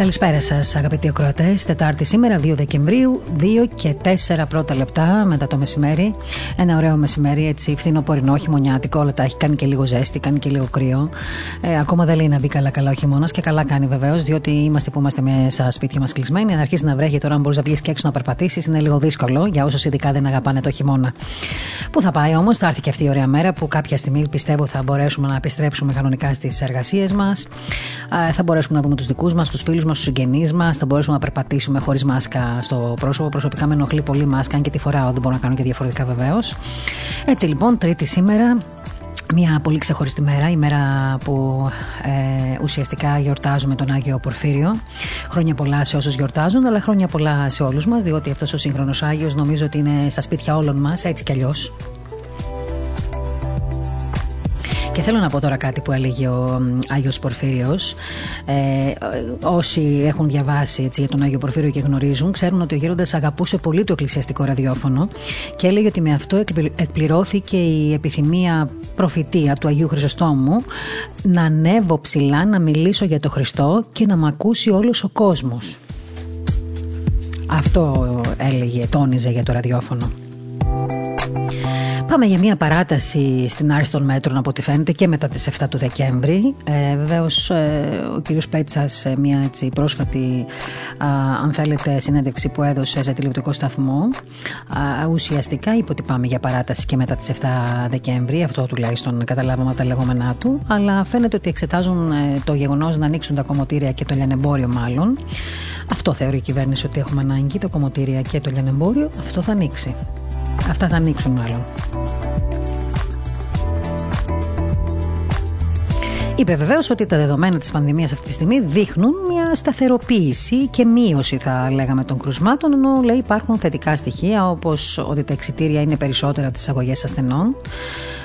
Καλησπέρα σας, αγαπητοί ακροατές. Τετάρτη σήμερα, 2 Δεκεμβρίου, 2 και 4 πρώτα λεπτά μετά το μεσημέρι. Ένα ωραίο μεσημέρι, έτσι φθινοπορεινό, χειμωνιάτικο. Όλα τα έχει κάνει και λίγο ζέστη, κάνει και λίγο κρύο. Ε, ακόμα δεν λέει να μπει καλά-καλά ο χειμώνας και καλά κάνει βεβαίως, διότι είμαστε που είμαστε μέσα στα σπίτια μας κλεισμένοι. Αν αρχίσει να βρέχει τώρα, αν μπορείς να βγεις και έξω να περπατήσεις, είναι λίγο δύσκολο για όσους ειδικά δεν αγαπάνε το χειμώνα. Πού θα πάει όμως, θα έρθει και αυτή η ωραία μέρα που κάποια στιγμή πιστεύω θα μπορέσουμε να επιστρέψουμε κανονικά στις εργασίες μας. Ε, θα μπορέσουμε να δούμε τους δικούς μας, τους φίλους μα, στου συγγενείς μας, θα μπορέσουμε να περπατήσουμε χωρίς μάσκα στο πρόσωπο. Προσωπικά με ενοχλεί πολύ μάσκα, αν και τη φοράω, δεν μπορώ να κάνω και διαφορετικά βεβαίως. Έτσι λοιπόν, Τρίτη σήμερα, μια πολύ ξεχωριστή μέρα, η μέρα που ε, ουσιαστικά γιορτάζουμε τον Άγιο Πορφύριο. Χρόνια πολλά σε όσους γιορτάζουν, αλλά χρόνια πολλά σε όλους μας, διότι αυτός ο σύγχρονος Άγιος νομίζω ότι είναι στα σπίτια όλων μας, έτσι κι αλλιώς. Και θέλω να πω τώρα κάτι που έλεγε ο Άγιος Πορφύριος. Ε, όσοι έχουν διαβάσει έτσι, για τον Άγιο Πορφύριο και γνωρίζουν, ξέρουν ότι ο Γέροντας αγαπούσε πολύ το εκκλησιαστικό ραδιόφωνο και έλεγε ότι με αυτό εκπληρώθηκε η επιθυμία προφητεία του Αγίου Χρυσοστόμου να ανέβω ψηλά, να μιλήσω για το Χριστό και να μ' ακούσει όλος ο κόσμος. Αυτό έλεγε, τόνιζε για το ραδιόφωνο. Πάμε για μια παράταση στην άρση των μέτρων από ό,τι φαίνεται και μετά τις 7 του Δεκέμβρη. Ε, Βεβαίως ε, ο κύριος Πέτσας σε μια έτσι, πρόσφατη αν θέλετε συνέντευξη που έδωσε σε τηλεοπτικό σταθμό α, ουσιαστικά είπε ότι πάμε για παράταση και μετά τις 7 Δεκέμβρη. Αυτό τουλάχιστον καταλάβαμε τα λεγόμενά του. Αλλά φαίνεται ότι εξετάζουν ε, το γεγονός να ανοίξουν τα κομμωτήρια και το λιανεμπόριο μάλλον. Αυτό θεωρεί η κυβέρνηση ότι έχουμε ανάγκη, τα κομμωτήρια και το λιανεμπόριο. Αυτό θα ανοίξει. Αυτά θα ανοίξουν μάλλον. Είπε βεβαίως ότι τα δεδομένα της πανδημίας αυτή τη στιγμή δείχνουν μια σταθεροποίηση και μείωση, θα λέγαμε, των κρουσμάτων, ενώ λέει υπάρχουν θετικά στοιχεία όπως ότι τα εξιτήρια είναι περισσότερα από τις αγωγές ασθενών.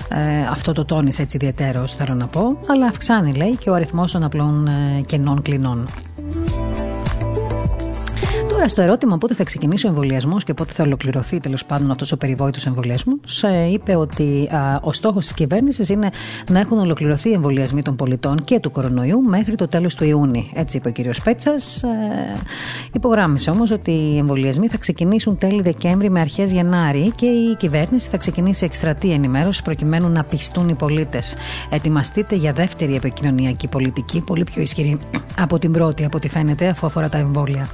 Ε, αυτό το τόνισε έτσι ιδιαίτερος, θέλω να πω, αλλά αυξάνει, λέει, και ο αριθμός των απλών ε, κενών κλινών. Τώρα στο ερώτημα πότε θα ξεκινήσει ο εμβολιασμός και πότε θα ολοκληρωθεί τέλος πάντων αυτός ο περιβόητος εμβολιασμός, είπε ότι ο στόχος της κυβέρνησης είναι να έχουν ολοκληρωθεί οι εμβολιασμοί των πολιτών και του κορονοϊού μέχρι το τέλος του Ιούνιου. Έτσι είπε ο κ. Πέτσας. Ε, υπογράμμισε όμως ότι οι εμβολιασμοί θα ξεκινήσουν τέλη Δεκέμβρη με αρχές Γενάρη και η κυβέρνηση θα ξεκινήσει εκστρατεία ενημέρωσης προκειμένου να πιστούν οι πολίτες. Ετοιμαστείτε για δεύτερη επικοινωνιακή πολιτική, πολύ πιο ισχυρή από την πρώτη, από ό,τι φαίνεται, αφού αφορά τα εμβόλια.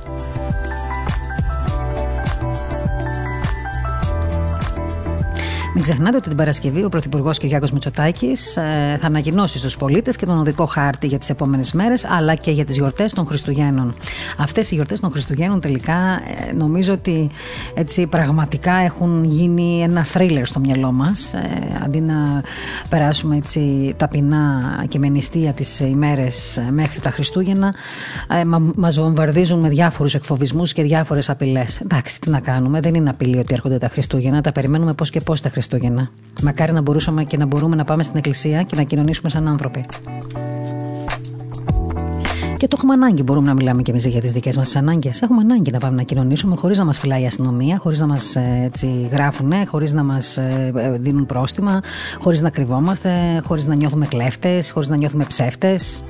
Μην ξεχνάτε ότι την Παρασκευή ο Πρωθυπουργός Κυριάκο Μητσοτάκης ε, θα ανακοινώσει στους πολίτες και τον οδικό χάρτη για τις επόμενες μέρες, αλλά και για τις γιορτές των Χριστουγέννων. Αυτές οι γιορτές των Χριστουγέννων τελικά ε, νομίζω ότι έτσι πραγματικά έχουν γίνει ένα θρίλερ στο μυαλό μας. Ε, αντί να περάσουμε έτσι ταπεινά και με νηστεία τις ημέρες μέχρι τα Χριστούγεννα, ε, μας βομβαρδίζουν με διάφορους εκφοβισμούς και διάφορες απειλές. Εντάξει, τι να κάνουμε, δεν είναι απειλή ότι έρχονται τα Χριστούγεννα, τα περιμένουμε πώς και πώς τα Χριστούγεννα Χριστούγεννα. Μακάρι να μπορούσαμε και να μπορούμε να πάμε στην εκκλησία και να κοινωνήσουμε σαν άνθρωποι. Και το έχουμε ανάγκη. Μπορούμε να μιλάμε και εμείς για τις δικές μας ανάγκες. Έχουμε ανάγκη να πάμε να κοινωνήσουμε χωρίς να μας φυλάει η αστυνομία, χωρίς να μας ε, γράφουν, χωρίς να μας ε, ε, δίνουν πρόστιμα, χωρίς να κρυβόμαστε, χωρίς να νιώθουμε κλέφτες, χωρίς να νιώθουμε ψεύτες.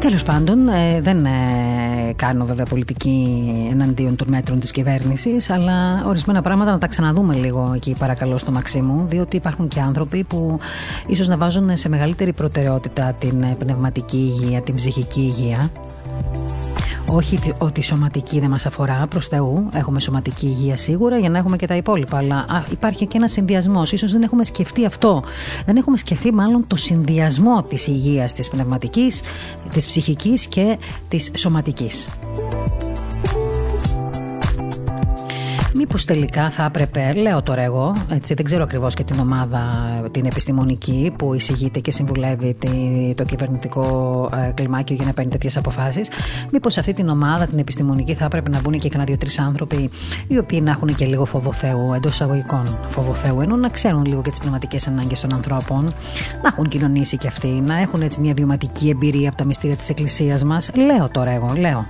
Τέλος πάντων, ε, δεν ε, κάνω βέβαια πολιτική εναντίον των μέτρων της κυβέρνησης, αλλά ορισμένα πράγματα να τα ξαναδούμε λίγο εκεί, παρακαλώ, στο Μαξίμου, διότι υπάρχουν και άνθρωποι που ίσως να βάζουν σε μεγαλύτερη προτεραιότητα την πνευματική υγεία, την ψυχική υγεία. Όχι ότι η σωματική δεν μας αφορά, προς Θεού. Έχουμε σωματική υγεία σίγουρα για να έχουμε και τα υπόλοιπα. Αλλά α, υπάρχει και ένας συνδυασμός. σω δεν έχουμε σκεφτεί αυτό. Δεν έχουμε σκεφτεί μάλλον το συνδυασμό της υγείας της πνευματικής, της ψυχικής και της σωματικής. Μήπως τελικά θα έπρεπε, λέω τώρα εγώ, έτσι, δεν ξέρω ακριβώς και την ομάδα την επιστημονική που εισηγείται και συμβουλεύει το κυβερνητικό ε, κλιμάκιο για να παίρνει τέτοιες αποφάσεις. Μήπως σε αυτή την ομάδα, την επιστημονική, θα έπρεπε να μπουν και κανένα δύο-τρεις άνθρωποι οι οποίοι να έχουν και λίγο φόβο Θεού, εντός εισαγωγικών φόβο Θεού, ενώ να ξέρουν λίγο και τις πνευματικές ανάγκες των ανθρώπων, να έχουν κοινωνήσει κι αυτοί, να έχουν έτσι μια βιωματική εμπειρία από τα μυστήρια της Εκκλησίας μας. Λέω τώρα εγώ, λέω.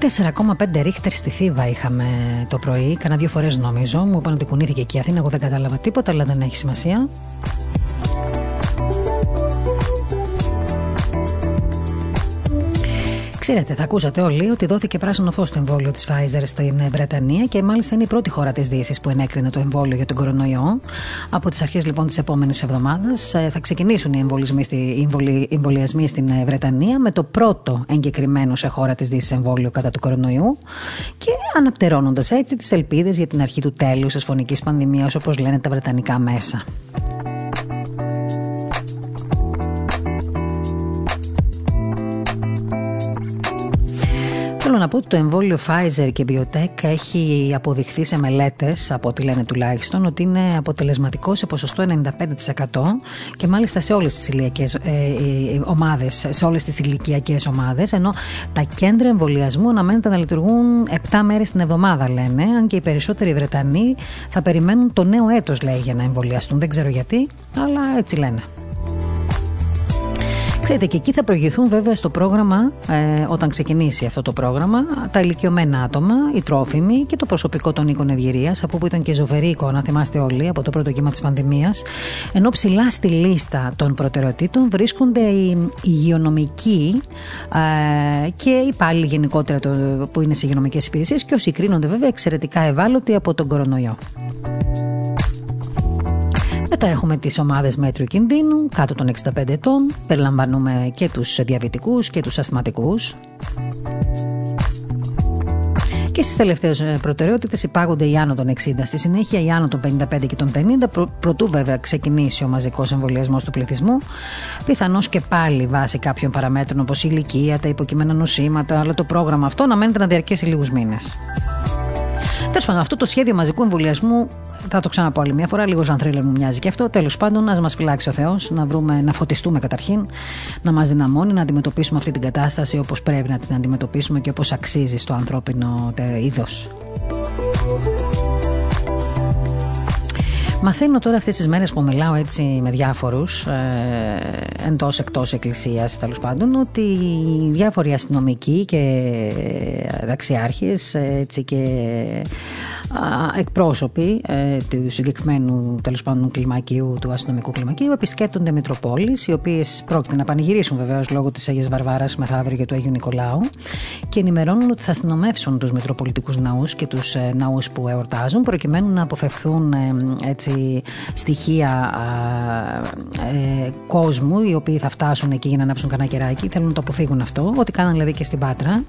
4,5 ρίχτερ στη Θήβα είχαμε το πρωί, κάνα δύο φορές νομίζω. Μου είπαν ότι κουνήθηκε και η Αθήνα, εγώ δεν κατάλαβα τίποτα, αλλά δεν έχει σημασία. Ξέρετε, θα ακούσατε όλοι ότι δόθηκε πράσινο φως στο εμβόλιο της Pfizer στην Βρετανία και μάλιστα είναι η πρώτη χώρα της Δύσης που ενέκρινε το εμβόλιο για τον κορονοϊό. Από τις αρχές λοιπόν της επόμενης εβδομάδας ε, θα ξεκινήσουν οι εμβολιασμοί στην ε, Βρετανία με το πρώτο εγκεκριμένο σε χώρα της Δύσης εμβόλιο κατά του κορονοϊού και αναπτερώνοντας έτσι τις ελπίδες για την αρχή του τέλους της φωνικής πανδημίας όπως λένε τα βρετανικά μέσα. Θέλω να πω ότι το εμβόλιο Pfizer και Biotech έχει αποδειχθεί σε μελέτες, από ό,τι λένε τουλάχιστον, ότι είναι αποτελεσματικό σε ποσοστό 95% και μάλιστα σε όλες τις ηλιακές ε, ε, ομάδες, σε όλες τις ηλικιακές ομάδες, ενώ τα κέντρα εμβολιασμού αναμένεται να λειτουργούν 7 μέρες την εβδομάδα, λένε, αν και οι περισσότεροι Βρετανοί θα περιμένουν το νέο έτος, λέει, για να εμβολιαστούν. Δεν ξέρω γιατί, αλλά έτσι λένε. Ξέρετε, και εκεί θα προηγηθούν βέβαια στο πρόγραμμα, ε, όταν ξεκινήσει αυτό το πρόγραμμα, τα ηλικιωμένα άτομα, οι τρόφιμοι και το προσωπικό των οίκων ευγυρίας, από όπου ήταν και ζωφερή εικόνα, θυμάστε όλοι, από το πρώτο κύμα της πανδημίας. Ενώ ψηλά στη λίστα των προτεραιοτήτων βρίσκονται οι υγειονομικοί ε, και οι υπάλληλοι γενικότερα το, που είναι σε υγειονομικές υπηρεσίες και όσοι κρίνονται βέβαια εξαιρετικά ευάλωτοι από τον κορονοϊό. Μετά έχουμε τις ομάδες μέτρου κινδύνου, κάτω των 65 ετών. Περιλαμβάνουμε και τους διαβητικούς και τους ασθηματικούς. Και στις τελευταίες προτεραιότητες υπάγονται οι άνω των 60, στη συνέχεια οι άνω των 55 και των 50, προ, προτού βέβαια ξεκινήσει ο μαζικός εμβολιασμός του πληθυσμού. Πιθανώς και πάλι βάσει κάποιων παραμέτρων όπως η ηλικία, τα υποκειμένα νοσήματα, αλλά το πρόγραμμα αυτό να μένεται να διαρκέσει λίγους μήνες. Τέλος πάντων, αυτό το σχέδιο μαζικού εμβολιασμού θα το ξαναπώ άλλη μια φορά. Λίγος σαν θρύλερ μου μοιάζει και αυτό. Τέλος πάντων, να μας φυλάξει ο Θεός, να, βρούμε, να φωτιστούμε καταρχήν, να μας δυναμώνει, να αντιμετωπίσουμε αυτή την κατάσταση όπως πρέπει να την αντιμετωπίσουμε και όπως αξίζει στο ανθρώπινο είδος. Μαθαίνω τώρα αυτές τις μέρες που μιλάω έτσι με διάφορους ε, εντός εκτός εκκλησίας τέλος πάντων ότι διάφοροι αστυνομικοί και δαξιάρχες έτσι και εκπρόσωποι ε, του συγκεκριμένου τέλος πάντων κλιμακίου, του αστυνομικού κλιμακίου, επισκέπτονται Μητροπόλει, οι οποίες πρόκειται να πανηγυρίσουν βεβαίως λόγω της Αγίας Βαρβάρας μεθαύριο και του Αγίου Νικολάου και ενημερώνουν ότι θα αστυνομεύσουν τους Μητροπολιτικούς ναούς και τους ε, ναούς που εορτάζουν, προκειμένου να αποφευθούν ε, έτσι, στοιχεία ε, κόσμου, οι οποίοι θα φτάσουν εκεί για να ανάψουν κανένα κεράκι. Θέλουν να το αποφύγουν αυτό, ό,τι κάναν δηλαδή και στην Πάτρα.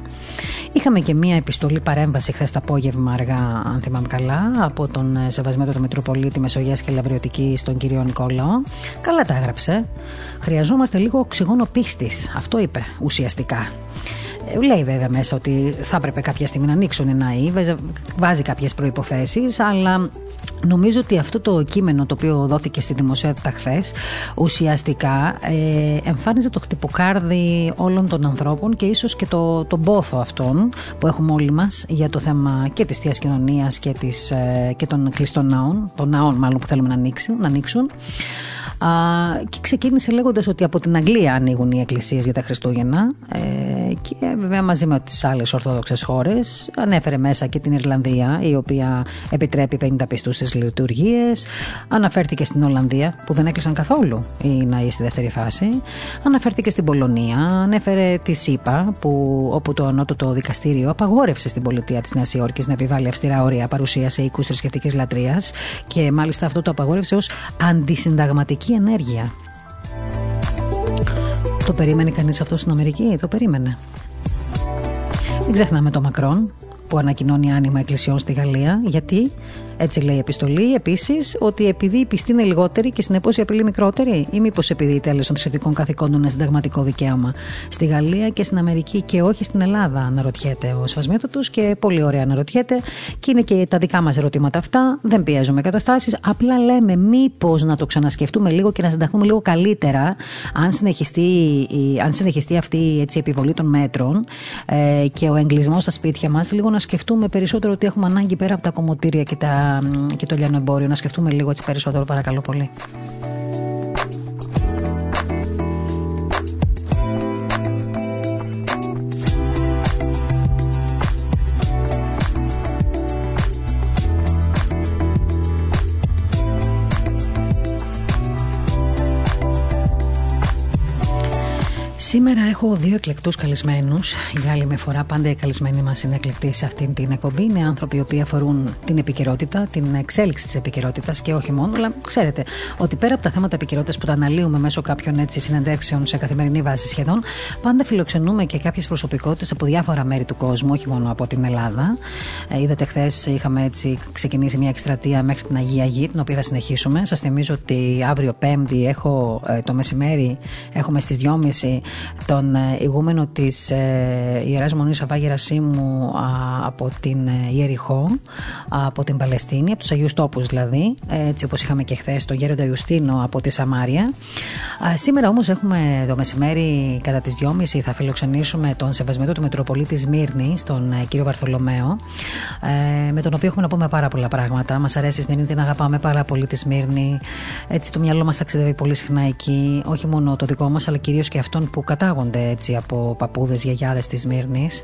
Είχαμε και μία επιστολή παρέμβαση χθες το απόγευμα αργά, αν θυμάμαι καλά, από τον ε, Σεβασμένο του Μητροπολίτη Μεσογείας και Λαβριωτική, στον κύριο Νικόλαο. Καλά τα έγραψε. Χρειαζόμαστε λίγο οξυγόνο πίστης. Αυτό είπε ουσιαστικά. Ε, λέει βέβαια μέσα ότι θα έπρεπε κάποια στιγμή να ανοίξουν οι ναοί, βάζει κάποιες προποθέσει, αλλά Νομίζω ότι αυτό το κείμενο το οποίο δόθηκε στη δημοσιότητα χθες ουσιαστικά ε, εμφάνιζε το χτυποκάρδι όλων των ανθρώπων και ίσως και το, τον πόθο αυτών που έχουμε όλοι μας για το θέμα και της θείας κοινωνίας και, της, ε, και των κλειστών ναών, των ναών μάλλον που θέλουμε να ανοίξουν. Να ανοίξουν και ξεκίνησε λέγοντας ότι από την Αγγλία ανοίγουν οι εκκλησίες για τα Χριστούγεννα. Ε, και βέβαια μαζί με τις άλλες ορθόδοξες χώρες ανέφερε μέσα και την Ιρλανδία η οποία επιτρέπει 50 πιστούς στις λειτουργίες. Αναφέρθηκε στην Ολλανδία που δεν έκλεισαν καθόλου οι ναοί στη δεύτερη φάση. Αναφέρθηκε στην Πολωνία ανέφερε τη ΣΥΠΑ που, όπου το ανώτοτο δικαστήριο απαγόρευσε στην πολιτεία της Νέας Υόρκης να επιβάλλει αυστηρά όρια παρουσία σε οίκους θρησκευτικής λατρείας. Και μάλιστα αυτό το απαγόρευσε ως αντισυνταγματική ενέργεια. Το περίμενε κανείς αυτό στην Αμερική, το περίμενε. Μην ξεχνάμε το Μακρόν που ανακοινώνει άνοιγμα εκκλησιών στη Γαλλία. Γιατί; Έτσι λέει η επιστολή. Επίσης, ότι επειδή η πιστή είναι λιγότερη και συνεπώς η απειλή μικρότερη, ή μήπως επειδή η τέλος των θρησκευτικών καθηκόντων είναι συνταγματικό δικαίωμα στη Γαλλία και στην Αμερική και όχι στην Ελλάδα, αναρωτιέται ο Σφασμίτο και πολύ ωραία αναρωτιέται. Και είναι και τα δικά μας ερωτήματα αυτά. Δεν πιέζουμε καταστάσεις. Απλά λέμε μήπως να το ξανασκεφτούμε λίγο και να συνταχθούμε λίγο καλύτερα αν συνεχιστεί, αν συνεχιστεί αυτή έτσι, η επιβολή των μέτρων ε, και ο εγκλισμός στα σπίτια μας, λίγο να σκεφτούμε περισσότερο ότι έχουμε ανάγκη πέρα από τα κομμωτήρια και, τα, και το λιανοεμπόριο. Να σκεφτούμε λίγο έτσι περισσότερο, παρακαλώ πολύ. Σήμερα έχω δύο εκλεκτούς καλεσμένους. Για άλλη μια φορά, πάντα οι καλεσμένοι μας είναι εκλεκτοί σε αυτήν την εκπομπή. Είναι άνθρωποι οι οποίοι αφορούν την επικαιρότητα, την εξέλιξη της επικαιρότητας και όχι μόνο. Αλλά ξέρετε ότι πέρα από τα θέματα επικαιρότητας που τα αναλύουμε μέσω κάποιων έτσι συνεντεύξεων σε καθημερινή βάση σχεδόν, πάντα φιλοξενούμε και κάποιες προσωπικότητες από διάφορα μέρη του κόσμου, όχι μόνο από την Ελλάδα. Ε, είδατε, χθες είχαμε έτσι ξεκινήσει μια εκστρατεία μέχρι την Αγία Γη, την οποία θα συνεχίσουμε. Σας θυμίζω ότι αύριο Πέμπτη έχω ε, το μεσημέρι, έχουμε στις 2.30 τον ε, ηγούμενο της ε, Ιεράς Μονής Αβά Γερασίμου από την ε, Ιεριχώ, από την Παλαιστίνη, από τους Αγίους Τόπους δηλαδή, έτσι όπως είχαμε και χθες τον Γέροντα Ιουστίνο από τη Σαμάρια. Σήμερα όμως έχουμε το μεσημέρι κατά τις 2.30 θα φιλοξενήσουμε τον Σεβασμένο του Μητροπολίτη Σμύρνη, τον κύριο Βαρθολομαίο, με τον οποίο έχουμε να πούμε πάρα πολλά πράγματα. Μας αρέσει η Σμύρνη, την αγαπάμε πάρα πολύ τη Σμύρνη. Έτσι το μυαλό μας ταξιδεύει πολύ συχνά εκεί, όχι μόνο το δικό μας, αλλά κυρίως και αυτόν που κατάγονται έτσι από παππούδες, γιαγιάδες της Μύρνης.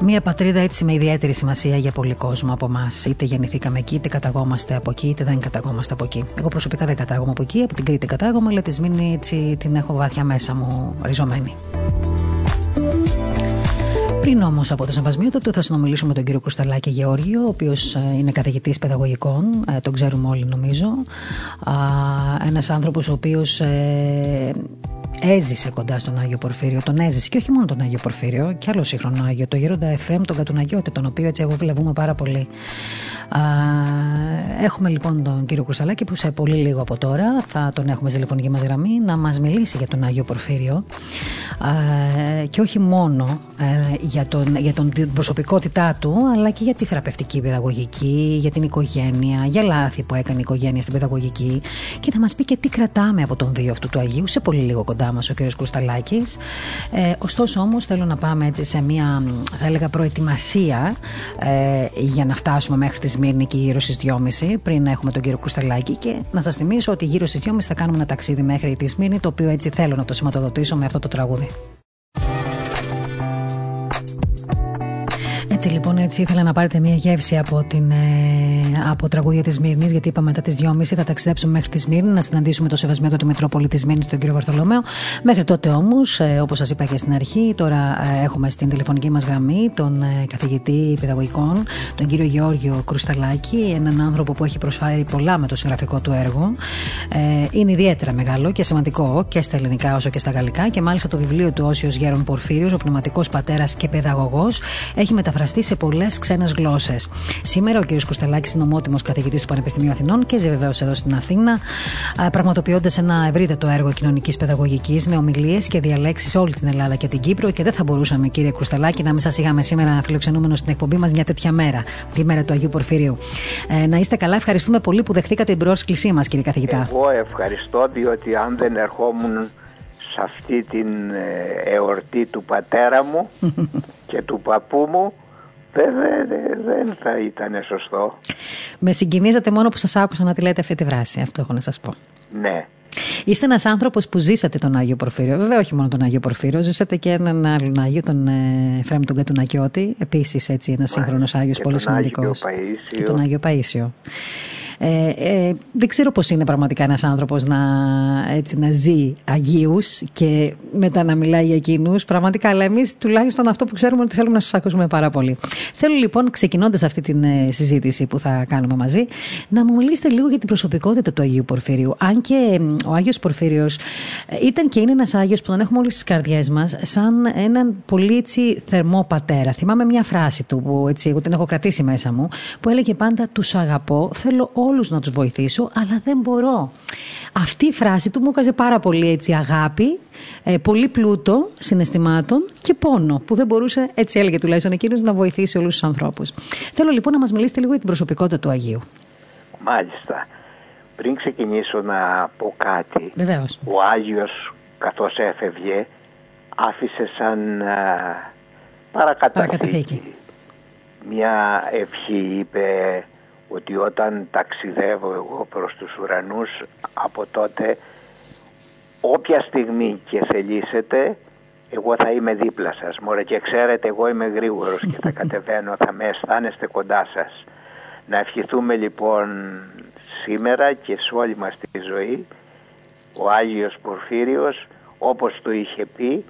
Μια πατρίδα έτσι με ιδιαίτερη σημασία για πολύ κόσμο από εμάς. Είτε γεννηθήκαμε εκεί, είτε καταγόμαστε από εκεί, είτε δεν καταγόμαστε από εκεί. Εγώ προσωπικά δεν κατάγομαι από εκεί, από την Κρήτη κατάγομαι, αλλά τη Σμύρνη έτσι την έχω βάθια μέσα μου ριζωμένη. Πριν όμως από το Σαββασμίωτο, θα συνομιλήσουμε με τον κύριο Κουσταλάκη Γεώργιο, ο οποίος ε, είναι καθηγητής παιδαγωγικών, ε, τον ξέρουμε όλοι νομίζω. Ένας άνθρωπος ο οποίος ε, έζησε κοντά στον Άγιο Πορφύριο, τον έζησε και όχι μόνο τον Άγιο Πορφύριο, και άλλο σύγχρονο Άγιο, το γέροντα Εφρέμ τον Κατουναγιώτη, τον οποίο έτσι εγώ βλέπουμε πάρα πολύ. Α, έχουμε λοιπόν τον κύριο Κρουσταλάκη που σε πολύ λίγο από τώρα θα τον έχουμε στη τηλεφωνική μας γραμμή να μας μιλήσει για τον Άγιο Πορφύριο α, και όχι μόνο ε, για, τον, για τον, την προσωπικότητά του αλλά και για τη θεραπευτική παιδαγωγική, για την οικογένεια, για λάθη που έκανε η οικογένεια στην παιδαγωγική και να μας πει και τι κρατάμε από τον βίο αυτού του Αγίου σε πολύ λίγο κοντά μας ο κύριος Κρουσταλάκης. Ε, ωστόσο όμως θέλω να πάμε έτσι σε μια θα έλεγα προετοιμασία ε, για να φτάσουμε μέχρι τη Σμύρνη και γύρω στις 2.30 πριν έχουμε τον κύριο Κουσταλάκη και να σας θυμίσω ότι γύρω στις 2.30 θα κάνουμε ένα ταξίδι μέχρι τη Σμύρνη το οποίο έτσι θέλω να το σηματοδοτήσω με αυτό το τραγούδι. Έτσι λοιπόν έτσι ήθελα να πάρετε μια γεύση από, την, ε, από τραγούδια της Μύρνη, γιατί είπα μετά τις 2.30 θα ταξιδέψουμε μέχρι τη Σμύρνη να συναντήσουμε το σεβασμένο του Μητρόπολη της Μύρνη, τον κύριο Βαρθολομέο. Μέχρι τότε όμως, ε, όπως σας είπα και στην αρχή, τώρα ε, έχουμε στην τηλεφωνική μας γραμμή τον ε, καθηγητή παιδαγωγικών, τον κύριο Γεώργιο Κρουσταλάκη, έναν άνθρωπο που έχει προσφέρει πολλά με το συγγραφικό του έργο. Ε, είναι ιδιαίτερα μεγάλο και σημαντικό και στα ελληνικά όσο και στα γαλλικά και μάλιστα το βιβλίο του Όσιος Γέρον Πορφύριος, ο πνευματικός πατέρας και παιδαγωγός, έχει μεταφραστεί σε πολλές ξένες γλώσσες. Σήμερα ο κ. Κουστελάκη είναι ομότιμο καθηγητής του Πανεπιστημίου Αθηνών και ζει βεβαίως εδώ στην Αθήνα, πραγματοποιώντας ένα ευρύτερο έργο κοινωνικής παιδαγωγικής με ομιλίες και διαλέξεις σε όλη την Ελλάδα και την Κύπρο. Και δεν θα μπορούσαμε, κύριε Κουστελάκη, να μην σας είχαμε σήμερα φιλοξενούμενος στην εκπομπή μας μια τέτοια μέρα, τη μέρα του Αγίου Πορφυρίου. Ε, να είστε καλά, ευχαριστούμε πολύ που δεχτήκατε την πρόσκλησή μας, κύριε καθηγητά. Εγώ ευχαριστώ, διότι αν δεν ερχόμουν σε αυτή την ε, εορτή του πατέρα μου και του παππού μου δεν θα ήταν σωστό. Με συγκινήσατε μόνο που σας άκουσα να τη λέτε αυτή τη βράση, αυτό έχω να σας πω. Ναι. Είστε ένας άνθρωπος που ζήσατε τον Άγιο Πορφύριο. Βέβαια, όχι μόνο τον Άγιο Πορφύριο, ζήσατε και έναν άλλον Άγιο, τον ε, Φρέμ τον Κατουνακιώτη. Επίσης, έτσι, ένας σύγχρονος Άγιος πολύ σημαντικός. Και τον Άγιο Παίσιο. Ε, ε, δεν ξέρω πώς είναι πραγματικά ένας άνθρωπος να, έτσι, να ζει Αγίους και μετά να μιλάει για εκείνους. Πραγματικά, αλλά εμείς τουλάχιστον αυτό που ξέρουμε ότι θέλουμε να σας ακούσουμε πάρα πολύ. Θέλω λοιπόν, ξεκινώντας αυτή τη ε, συζήτηση που θα κάνουμε μαζί, να μου μιλήσετε λίγο για την προσωπικότητα του Αγίου Πορφύριου. Αν και ο Άγιος Πορφύριος ε, ήταν και είναι ένας Άγιος που τον έχουμε όλες στις καρδιές μας σαν έναν πολύ έτσι, θερμό πατέρα. Θυμάμαι μια φράση του που έτσι, εγώ την έχω κρατήσει μέσα μου που έλεγε πάντα τους αγαπώ, θέλω όλους να τους βοηθήσω αλλά δεν μπορώ. Αυτή η φράση του μου έκανε πάρα πολύ έτσι, αγάπη, ε, πολύ πλούτο συναισθημάτων και πόνο που δεν μπορούσε, έτσι έλεγε τουλάχιστον εκείνος, να βοηθήσει όλους τους ανθρώπους. Θέλω λοιπόν να μας μιλήσετε λίγο για την προσωπικότητα του Αγίου. Μάλιστα. Πριν ξεκινήσω να πω κάτι, Βεβαίως. ο Άγιος καθώς έφευγε άφησε σαν α, παρακαταθήκη. Μια ευχή είπε ότι όταν ταξιδεύω εγώ προς τους ουρανούς από τότε όποια στιγμή και θελήσετε εγώ θα είμαι δίπλα σας. Μωρέ και ξέρετε εγώ είμαι γρήγορος και θα κατεβαίνω, θα με αισθάνεστε κοντά σας. Να ευχηθούμε λοιπόν σήμερα και σε όλη μας τη ζωή ο Άγιος Πορφύριος όπως το είχε πει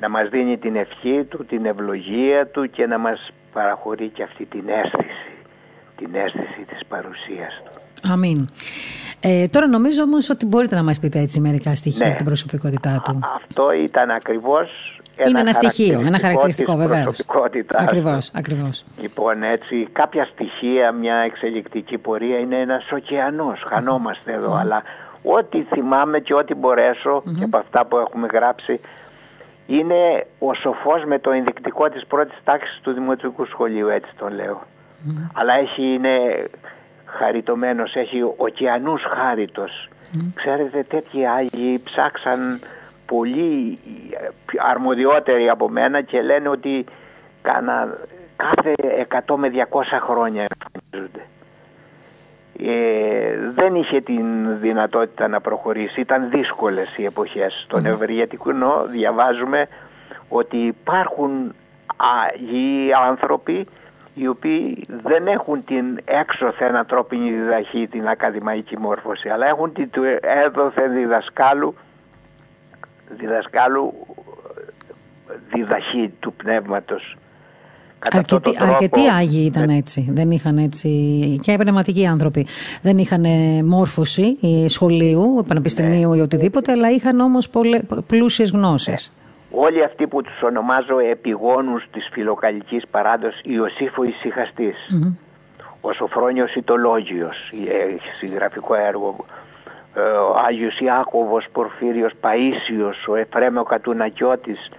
να μας δίνει την ευχή του, την ευλογία του και να μας παραχωρεί και αυτή την αίσθηση, την αίσθηση της παρουσίας του. Αμήν. Ε, τώρα νομίζω όμως ότι μπορείτε να μας πείτε έτσι μερικά στοιχεία Ναι. από την προσωπικότητά του. Α- Αυτό ήταν ακριβώς ένα Είναι ένα στοιχείο, ένα χαρακτηριστικό της βεβαίως. προσωπικότητάς του. Ακριβώς, ακριβώς. Λοιπόν έτσι κάποια στοιχεία, μια εξελικτική πορεία είναι ένας ωκεανός, χανόμαστε εδώ, αλλά ό,τι θυμάμαι και ό,τι μπορέσω και από αυτά που έχουμε γράψει είναι ο σοφός με το ενδεικτικό της πρώτης τάξης του Δημοτικού Σχολείου, έτσι τον λέω. Αλλά έχει, είναι χαριτωμένος, έχει ωκεανούς χάριτος. Ξέρετε τέτοιοι Άγιοι ψάξαν πολύ ε, αρμοδιότεροι από μένα και λένε ότι κάνα, κάθε 100 με 200 χρόνια εμφανίζονται. Ε, δεν είχε την δυνατότητα να προχωρήσει, ήταν δύσκολες οι εποχές. Στον Ευεργετικό διαβάζουμε ότι υπάρχουν Άγιοι άνθρωποι οι οποίοι δεν έχουν την έξωθεν ανθρώπινη διδαχή, την ακαδημαϊκή μόρφωση, αλλά έχουν την του έδωθεν διδασκάλου, διδασκάλου διδαχή του πνεύματος. Κατά αυτόν Αρκετοί, τον τρόπο- αρκετοί Άγιοι ήταν έτσι. Δεν είχαν έτσι. και πνευματικοί άνθρωποι. Δεν είχαν ε, μόρφωση ε, σχολείου, πανεπιστημίου ή οτιδήποτε, αλλά είχαν όμως πλούσιες γνώσεις. Όλοι αυτοί που τους ονομάζω επιγόνους της φιλοκαλικής παράδοσης Ιωσήφο Ησυχαστής, ο Σοφρόνιος Ιτολόγιος, ε, συγγραφικό έργο, ε, ο Άγιος Ιάκωβος Πορφύριος Παΐσιος, ο Εφρέμιο Κατουνακιώτης,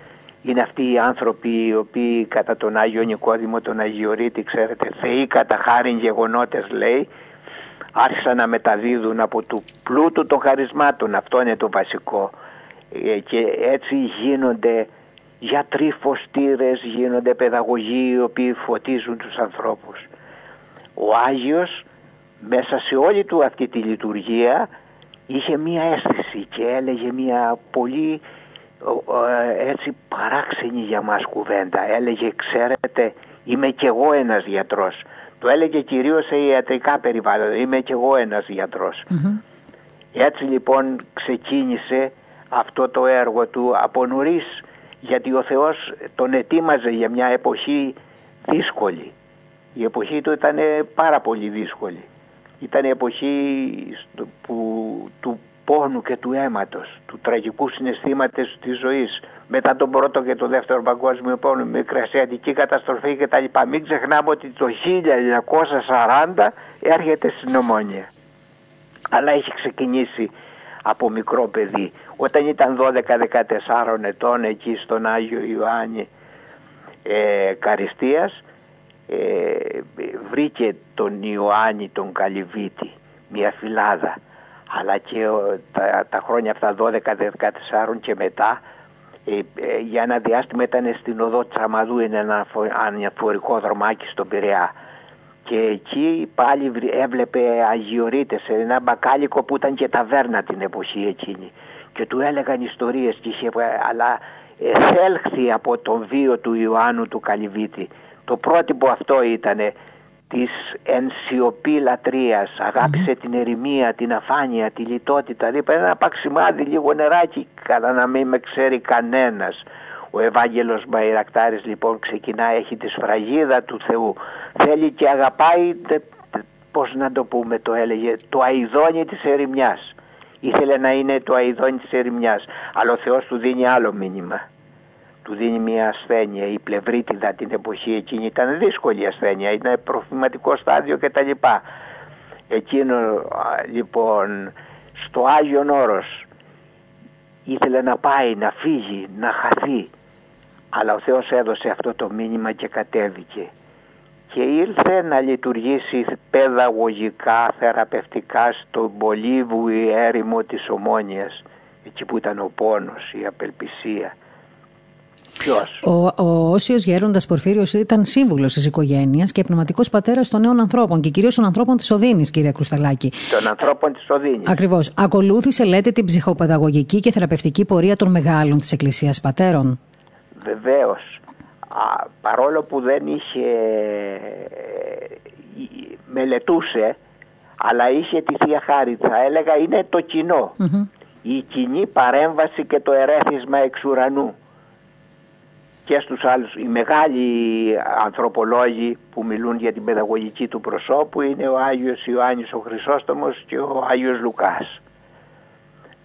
είναι αυτοί οι άνθρωποι οι οποίοι κατά τον Άγιο Νικόδημο τον Αγιορείτη, ξέρετε, θεοί κατά χάριν γεγονότες λέει, άρχισαν να μεταδίδουν από του πλούτου των χαρισμάτων, αυτό είναι το βασικό. Ε, και έτσι γίνονται γιατροί φωστήρες, γίνονται παιδαγωγοί οι οποίοι φωτίζουν τους ανθρώπους. Ο Άγιος μέσα σε όλη του αυτή τη λειτουργία είχε μία αίσθηση και έλεγε μία πολύ ο, ο, έτσι παράξενη για μας κουβέντα. Έλεγε ξέρετε είμαι κι εγώ ένας γιατρός. Το έλεγε κυρίως σε ιατρικά περιβάλλοντα. Είμαι κι εγώ ένας γιατρός. Έτσι λοιπόν ξεκίνησε αυτό το έργο του από νωρίς γιατί ο Θεός τον ετοίμαζε για μια εποχή δύσκολη. Η εποχή του ήταν πάρα πολύ δύσκολη. Ήταν η εποχή στο- που, του πόνου και του αίματος, του τραγικού συναισθήματος της ζωής. Μετά τον πρώτο και τον δεύτερο παγκόσμιο πόλεμο, μικρασιατική καταστροφή κτλ. Μην ξεχνάμε ότι το 1940 έρχεται στην Ομόνια. Αλλά έχει ξεκινήσει από μικρό παιδί. Όταν ήταν 12-14 ετών εκεί στον Άγιο Ιωάννη ε, Καριστίας ε, βρήκε τον Ιωάννη τον Καλυβίτη, μια φυλάδα. Αλλά και ο- τα, τα χρόνια αυτά 12-14 και μετά ε, ε, για ένα διάστημα ήταν στην οδό Τσαμαδού, είναι ένα φο- αναφορικό δρομάκι στον Πειραιά. Και εκεί πάλι βρε- έβλεπε αγιορείτες σε ένα μπακάλικο που ήταν και ταβέρνα την εποχή εκείνη. Και του έλεγαν ιστορίες και είχε, αλλά εθέλχθη από τον βίο του Ιωάννου του Καλυβίτη. Το πρότυπο αυτό ήταν της ενσιωπή λατρείας, την ερημία, την αφάνεια, τη λιτότητα, δηλαδή ένα παξιμάδι λίγο νεράκι καλά να μην με ξέρει κανένας. Ο Ευάγγελος Μπαϊρακτάρης λοιπόν ξεκινά, έχει τη σφραγίδα του Θεού, θέλει και αγαπάει, πώς να το πούμε το έλεγε, το αηδόνι της ερημιάς. Ήθελε να είναι το αηδόνι της ερημιάς, αλλά ο Θεός του δίνει άλλο μήνυμα. Του δίνει μια ασθένεια, η πλευρίτιδα την εποχή εκείνη ήταν δύσκολη ασθένεια, ήταν προβληματικό στάδιο κτλ. Εκείνο λοιπόν στο Άγιον Όρος ήθελε να πάει, να φύγει, να χαθεί αλλά ο Θεός έδωσε αυτό το μήνυμα και κατέβηκε και ήρθε να λειτουργήσει παιδαγωγικά, θεραπευτικά στον πολύβου έρημο της Ομόνιας εκεί που ήταν ο πόνος, η απελπισία Ποιος; Ο, ο Όσιος Γέροντας Πορφύριος ήταν σύμβουλος της οικογένειας και πνευματικός πατέρας των νέων ανθρώπων και κυρίως των ανθρώπων της Οδύνης, κύριε Κρουσταλάκη. Των ανθρώπων της Οδύνης. Ακριβώς. Ακολούθησε, λέτε, την ψυχοπαιδαγωγική και θεραπευτική πορεία των μεγάλων της Εκκλησίας Πατέρων. Βεβαίως. Παρόλο που δεν είχε. μελετούσε, αλλά είχε τη θεία χάρη, θα έλεγα είναι το κοινο Η κοινή παρέμβαση και το ερέθισμα εξ ουρανού και στους άλλους. Οι μεγάλοι ανθρωπολόγοι που μιλούν για την παιδαγωγική του προσώπου είναι ο Άγιος Ιωάννης ο Χρυσόστομος και ο Άγιος Λουκάς.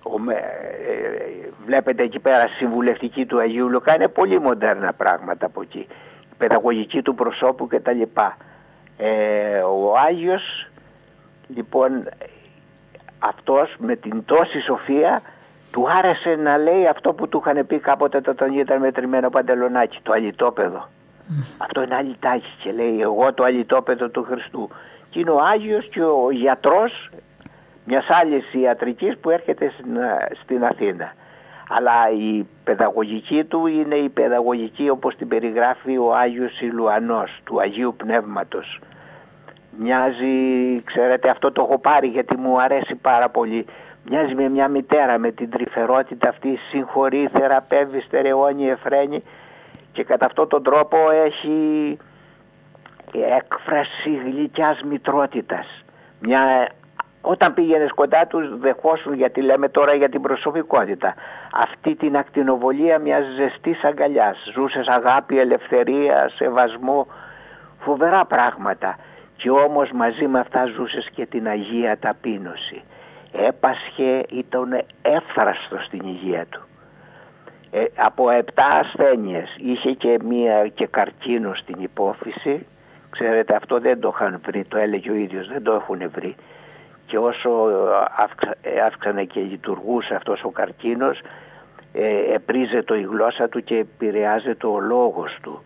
Ο, ε, βλέπετε εκεί πέρα συμβουλευτική του Αγίου Λουκά είναι πολύ μοντέρνα πράγματα από εκεί. Η παιδαγωγική του προσώπου και τα λοιπά. Ε, ο Άγιος λοιπόν αυτός με την τόση σοφία του άρεσε να λέει αυτό που του είχαν πει κάποτε όταν ήταν μετρημένο παντελονάκι, το αλυτόπεδο. Αυτό είναι αλυτάκι και λέει εγώ το αλυτόπεδο του Χριστού. Και είναι ο Άγιος και ο γιατρός μιας άλλης ιατρικής που έρχεται στην, Αθήνα. Αλλά η παιδαγωγική του είναι η παιδαγωγική όπως την περιγράφει ο Άγιος Ιλουανός του Αγίου Πνεύματος. Μοιάζει, ξέρετε αυτό το έχω πάρει γιατί μου αρέσει πάρα πολύ Μοιάζει με μια μητέρα με την τρυφερότητα αυτή, συγχωρεί, θεραπεύει, στερεώνει, εφραίνει και κατά αυτόν τον τρόπο έχει έκφραση γλυκιάς μητρότητας. Μια... Όταν πήγαινες κοντά τους δεχόσουν γιατί λέμε τώρα για την προσωπικότητα. Αυτή την ακτινοβολία μιας ζεστής αγκαλιάς. Ζούσες αγάπη, ελευθερία, σεβασμό, φοβερά πράγματα. Και όμως μαζί με αυτά ζούσες και την Αγία Ταπείνωση έπασχε, ήταν εύθραστο στην υγεία του. Ε, από επτά ασθένειες είχε και μία και καρκίνο στην υπόφυση. Ξέρετε αυτό δεν το είχαν βρει, το έλεγε ο ίδιος, δεν το έχουν βρει. Και όσο αύξανε και λειτουργούσε αυτός ο καρκίνος, ε, επρίζεται η γλώσσα του και επηρεάζεται ο λόγος του.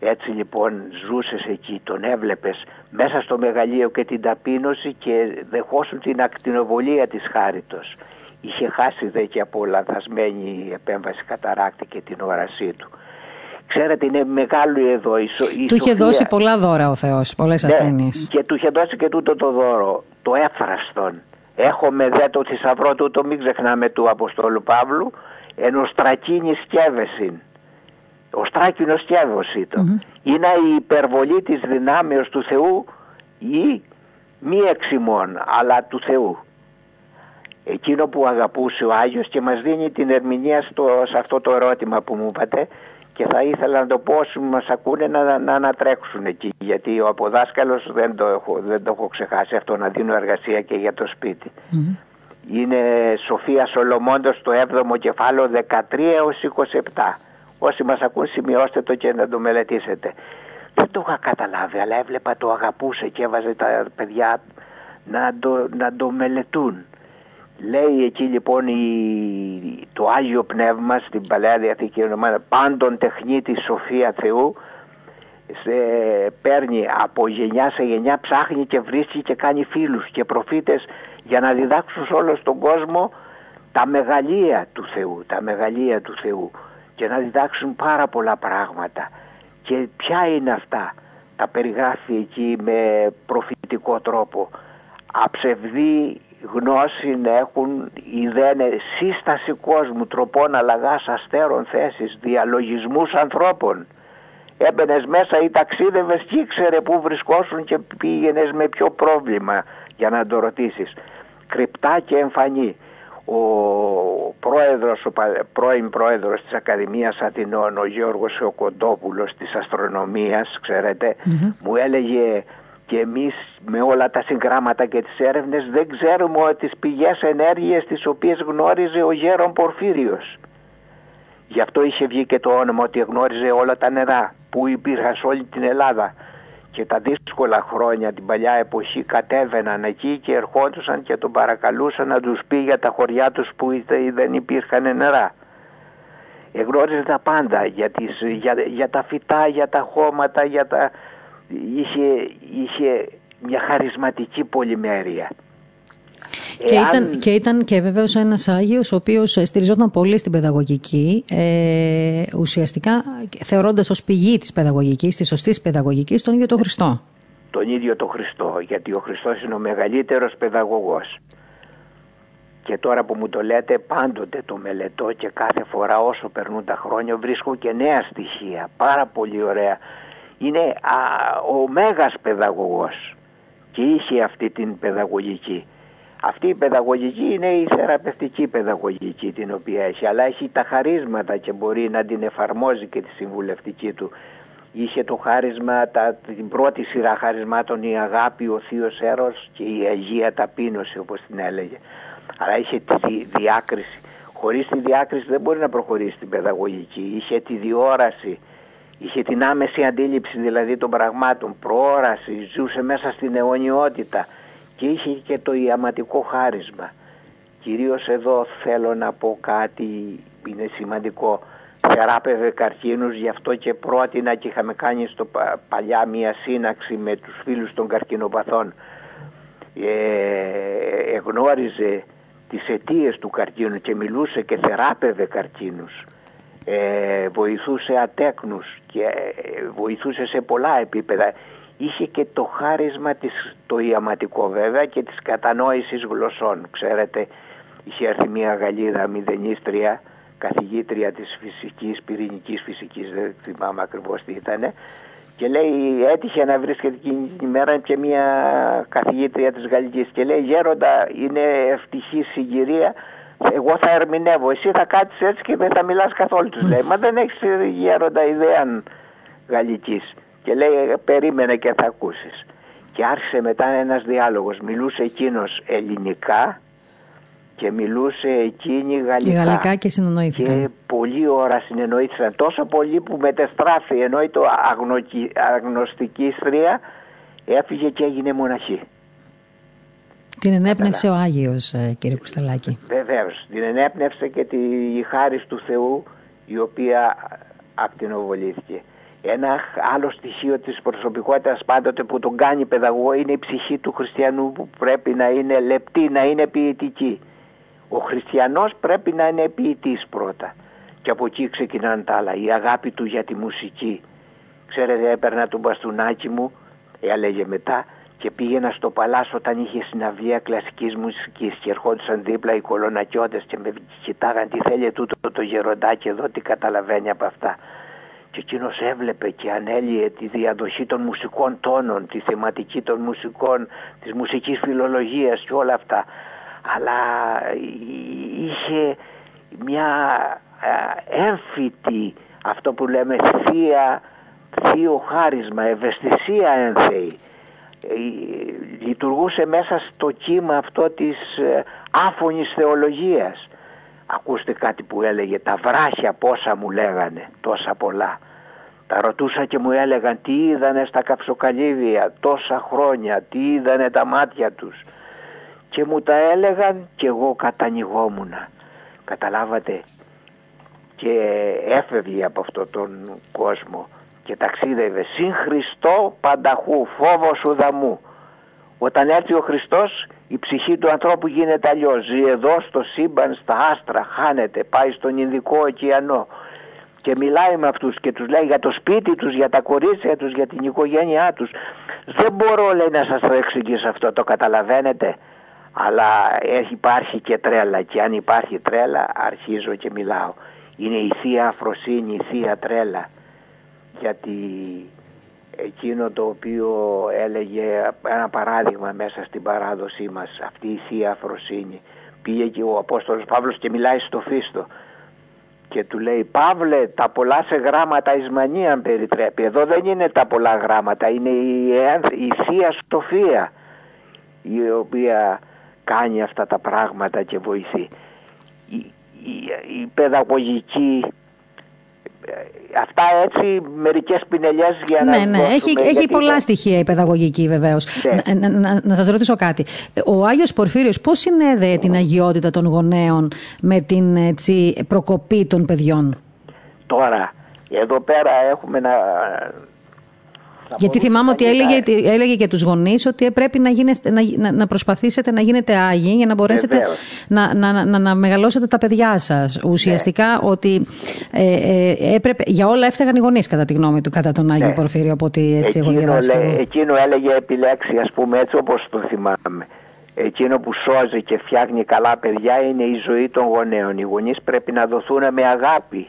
Έτσι λοιπόν ζούσες εκεί, τον έβλεπες μέσα στο μεγαλείο και την ταπείνωση και δεχόσουν την ακτινοβολία της χάριτος. Είχε χάσει δε και από λανθασμένη επέμβαση καταράκτη και την όρασή του. Ξέρετε είναι μεγάλο εδώ η, η Του είχε δώσει πολλά δώρα ο Θεός, πολλές ναι, ασθένειες. Και του είχε δώσει και τούτο το δώρο, το έφραστον. Έχουμε δε το θησαυρό του, το μην ξεχνάμε του Αποστόλου Παύλου, ενώ στρακίνης σκεύεσιν ο στράκινος σκεύος ήταν. Είναι η υπερβολή της δυνάμεως του Θεού ή μη εξημών αλλά του Θεού. Εκείνο που αγαπούσε ο Άγιος και μας δίνει την ερμηνεία στο, σε αυτό το ερώτημα που μου είπατε και θα ήθελα να το πω όσοι μας ακούνε να, να ανατρέξουν εκεί γιατί ο αποδάσκαλος δεν το, έχω, δεν το έχω ξεχάσει αυτό να δίνω εργασία και για το σπιτι Είναι Σοφία Σολομώντος το 7ο κεφάλαιο 13 έως 27. Όσοι μας ακούν σημειώστε το και να το μελετήσετε. Δεν το είχα καταλάβει αλλά έβλεπα το αγαπούσε και έβαζε τα παιδιά να το, να το μελετούν. Λέει εκεί λοιπόν η, το Άγιο Πνεύμα στην Παλαιά Διαθήκη ονομάδα πάντων τεχνίτη Σοφία Θεού σε, παίρνει από γενιά σε γενιά ψάχνει και βρίσκει και κάνει φίλους και προφήτες για να διδάξουν σε όλο τον κόσμο τα μεγαλεία του Θεού, τα μεγαλεία του Θεού και να διδάξουν πάρα πολλά πράγματα. Και ποια είναι αυτά, τα περιγράφει εκεί με προφητικό τρόπο. Αψευδή γνώση να έχουν ιδένε σύσταση κόσμου, τροπών αλλαγάς αστέρων θέσης, διαλογισμούς ανθρώπων. Έμπαινες μέσα ή ταξίδευες και ήξερε πού βρισκόσουν και πήγαινες με ποιο πρόβλημα για να το ρωτήσεις. Κρυπτά και εμφανή. Ο πρόεδρος, ο πρώην πρόεδρος της Ακαδημίας Αθηνών, ο Γιώργος Οκοντόπουλος της αστρονομίας, μου έλεγε και εμείς με όλα τα συγγράμματα και τις έρευνες δεν ξέρουμε ότι τις πηγές ενέργειας τις οποίες γνώριζε ο Γέρον Πορφύριος. Γι' αυτό είχε βγει και το όνομα ότι γνώριζε όλα τα νερά που υπήρχαν σε όλη την Ελλάδα. Και τα δύσκολα χρόνια την παλιά εποχή κατέβαιναν εκεί και ερχόντουσαν και τον παρακαλούσαν να τους πει για τα χωριά τους που δεν υπήρχαν νερά. Εγνώριζε τα πάντα για, τις, για, για τα φυτά, για τα χώματα, για τα... Είχε, είχε μια χαρισματική πολυμέρεια. Και, ήταν, και ήταν και βέβαιω ένας Άγιος ο οποίος στηριζόταν πολύ στην παιδαγωγική, ε, ουσιαστικά θεωρώντας ως πηγή της παιδαγωγικής, της σωστής παιδαγωγικής, τον ίδιο τον Χριστό. Τον ίδιο τον Χριστό, γιατί ο Χριστός είναι ο μεγαλύτερος παιδαγωγός. Και τώρα που μου το λέτε πάντοτε το μελετώ και κάθε φορά όσο περνούν τα χρόνια βρίσκω και νέα στοιχεία. Πάρα πολύ ωραία. Είναι α, ο μέγας παιδαγωγός και είχε αυτή την παιδαγωγική. Αυτή η παιδαγωγική είναι η θεραπευτική παιδαγωγική την οποία έχει, αλλά έχει τα χαρίσματα και μπορεί να την εφαρμόζει και τη συμβουλευτική του. Είχε το χάρισμα, τα, την πρώτη σειρά χαρισμάτων η αγάπη, ο θείος έρος και η αγία ταπείνωση όπως την έλεγε. Αλλά είχε τη διάκριση. Χωρίς τη διάκριση δεν μπορεί να προχωρήσει την παιδαγωγική. Είχε τη διόραση, είχε την άμεση αντίληψη δηλαδή των πραγμάτων, προόραση, ζούσε μέσα στην αιωνιότητα και είχε και το ιαματικό χάρισμα. Κυρίως εδώ θέλω να πω κάτι είναι σημαντικό. Θεράπευε καρκίνους, γι' αυτό και πρότεινα και είχαμε κάνει στο παλιά μία σύναξη με τους φίλους των καρκινοπαθών. Ε, εγνώριζε τις αιτίες του καρκίνου και μιλούσε και θεράπευε καρκίνους. Ε, βοηθούσε ατέκνους και ε, βοηθούσε σε πολλά επίπεδα είχε και το χάρισμα της, το ιαματικό βέβαια και της κατανόησης γλωσσών. Ξέρετε, είχε έρθει μια Γαλλίδα μηδενίστρια, καθηγήτρια της φυσικής, πυρηνικής φυσικής, δεν θυμάμαι ακριβώς τι ήταν, και λέει έτυχε να βρίσκεται εκείνη την ημέρα και μια καθηγήτρια της Γαλλικής και λέει γέροντα είναι ευτυχής συγκυρία εγώ θα ερμηνεύω εσύ θα κάτσεις έτσι και δεν θα μιλάς καθόλου τους λέει μα δεν έχεις γέροντα ιδέα γαλλικής και λέει περίμενε και θα ακούσεις. Και άρχισε μετά ένας διάλογος. Μιλούσε εκείνος ελληνικά και μιλούσε εκείνη γαλλικά. Και γαλλικά και συνεννοήθηκαν. Και πολλή ώρα συνεννοήθηκαν. Τόσο πολύ που μετεστράφει ενώ το αγνωστική στρία έφυγε και έγινε μοναχή. Την ενέπνευσε ο Άγιος ε, κύριε Κουσταλάκη. Βεβαίως. Την ενέπνευσε και τη χάρη του Θεού η οποία ακτινοβολήθηκε. Ένα άλλο στοιχείο της προσωπικότητας πάντοτε που τον κάνει παιδαγωγό είναι η ψυχή του χριστιανού που πρέπει να είναι λεπτή, να είναι ποιητική. Ο χριστιανός πρέπει να είναι ποιητής πρώτα και από εκεί ξεκινάνε τα άλλα. Η αγάπη του για τη μουσική. Ξέρετε έπαιρνα τον μπαστούνάκι μου, έλεγε μετά, και πήγαινα στο παλάσο όταν είχε συναυλία κλασικής μουσικής και ερχόντουσαν δίπλα οι κολονακιώτες και με κοιτάγαν τι θέλει τούτο το γεροντάκι εδώ, τι καταλαβαίνει από αυτά και εκείνος έβλεπε και ανέλυε τη διαδοχή των μουσικών τόνων, τη θεματική των μουσικών, της μουσικής φιλολογίας και όλα αυτά. Αλλά είχε μια έμφυτη, αυτό που λέμε θεία, θείο χάρισμα, ευαισθησία ένθεη. Ε, λειτουργούσε μέσα στο κύμα αυτό της ε, άφωνης θεολογίας Ακούστε κάτι που έλεγε τα βράχια πόσα μου λέγανε τόσα πολλά. Τα ρωτούσα και μου έλεγαν τι είδανε στα καψοκαλύβια τόσα χρόνια, τι είδανε τα μάτια τους. Και μου τα έλεγαν και εγώ κατανοιγόμουν. Καταλάβατε και έφευγε από αυτόν τον κόσμο και ταξίδευε συν Χριστό πανταχού φόβος ουδαμού. Όταν έρθει ο Χριστός η ψυχή του ανθρώπου γίνεται αλλιώς. Ζει εδώ στο σύμπαν, στα άστρα, χάνεται, πάει στον Ινδικό ωκεανό και μιλάει με αυτούς και τους λέει για το σπίτι τους, για τα κορίτσια τους, για την οικογένειά τους. Δεν μπορώ λέει να σας το εξηγήσω αυτό, το καταλαβαίνετε. Αλλά υπάρχει και τρέλα και αν υπάρχει τρέλα αρχίζω και μιλάω. Είναι η Θεία Αφροσύνη, η Θεία Τρέλα. Γιατί εκείνο το οποίο έλεγε ένα παράδειγμα μέσα στην παράδοσή μας αυτή η Θεία Αφροσύνη πήγε και ο Απόστολος Παύλος και μιλάει στο Φίστο και του λέει Παύλε τα πολλά σε γράμματα εις μανίαν περιτρέπει. Εδώ δεν είναι τα πολλά γράμματα είναι η, η Θεία Σοφία η οποία κάνει αυτά τα πράγματα και βοηθεί. Η, η, η παιδαγωγική αυτά έτσι μερικές πινελιές για να ναι, ναι. Έχει, έχει πολλά στοιχεία η παιδαγωγική βεβαίως. Ναι. Να, να, να, σας ρωτήσω κάτι. Ο Άγιος Πορφύριος πώς συνέδεε την αγιότητα των γονέων με την έτσι, προκοπή των παιδιών; Τώρα, εδώ πέρα έχουμε να γιατί θυμάμαι ότι έλεγε, έλεγε και τους γονείς ότι πρέπει να, γίνεστε, να, να προσπαθήσετε να γίνετε άγιοι για να μπορέσετε να, να, να, να, μεγαλώσετε τα παιδιά σας. Ουσιαστικά ναι. ότι ε, ε, έπρεπε, για όλα έφταγαν οι γονείς κατά τη γνώμη του κατά τον Άγιο ναι. Πορφύριο από ό,τι έτσι εκείνο, εγώ διαβάσα. Εκείνο έλεγε επιλέξει ας πούμε έτσι όπως το θυμάμαι. Εκείνο που σώζει και φτιάχνει καλά παιδιά είναι η ζωή των γονέων. Οι γονείς πρέπει να δοθούν με αγάπη.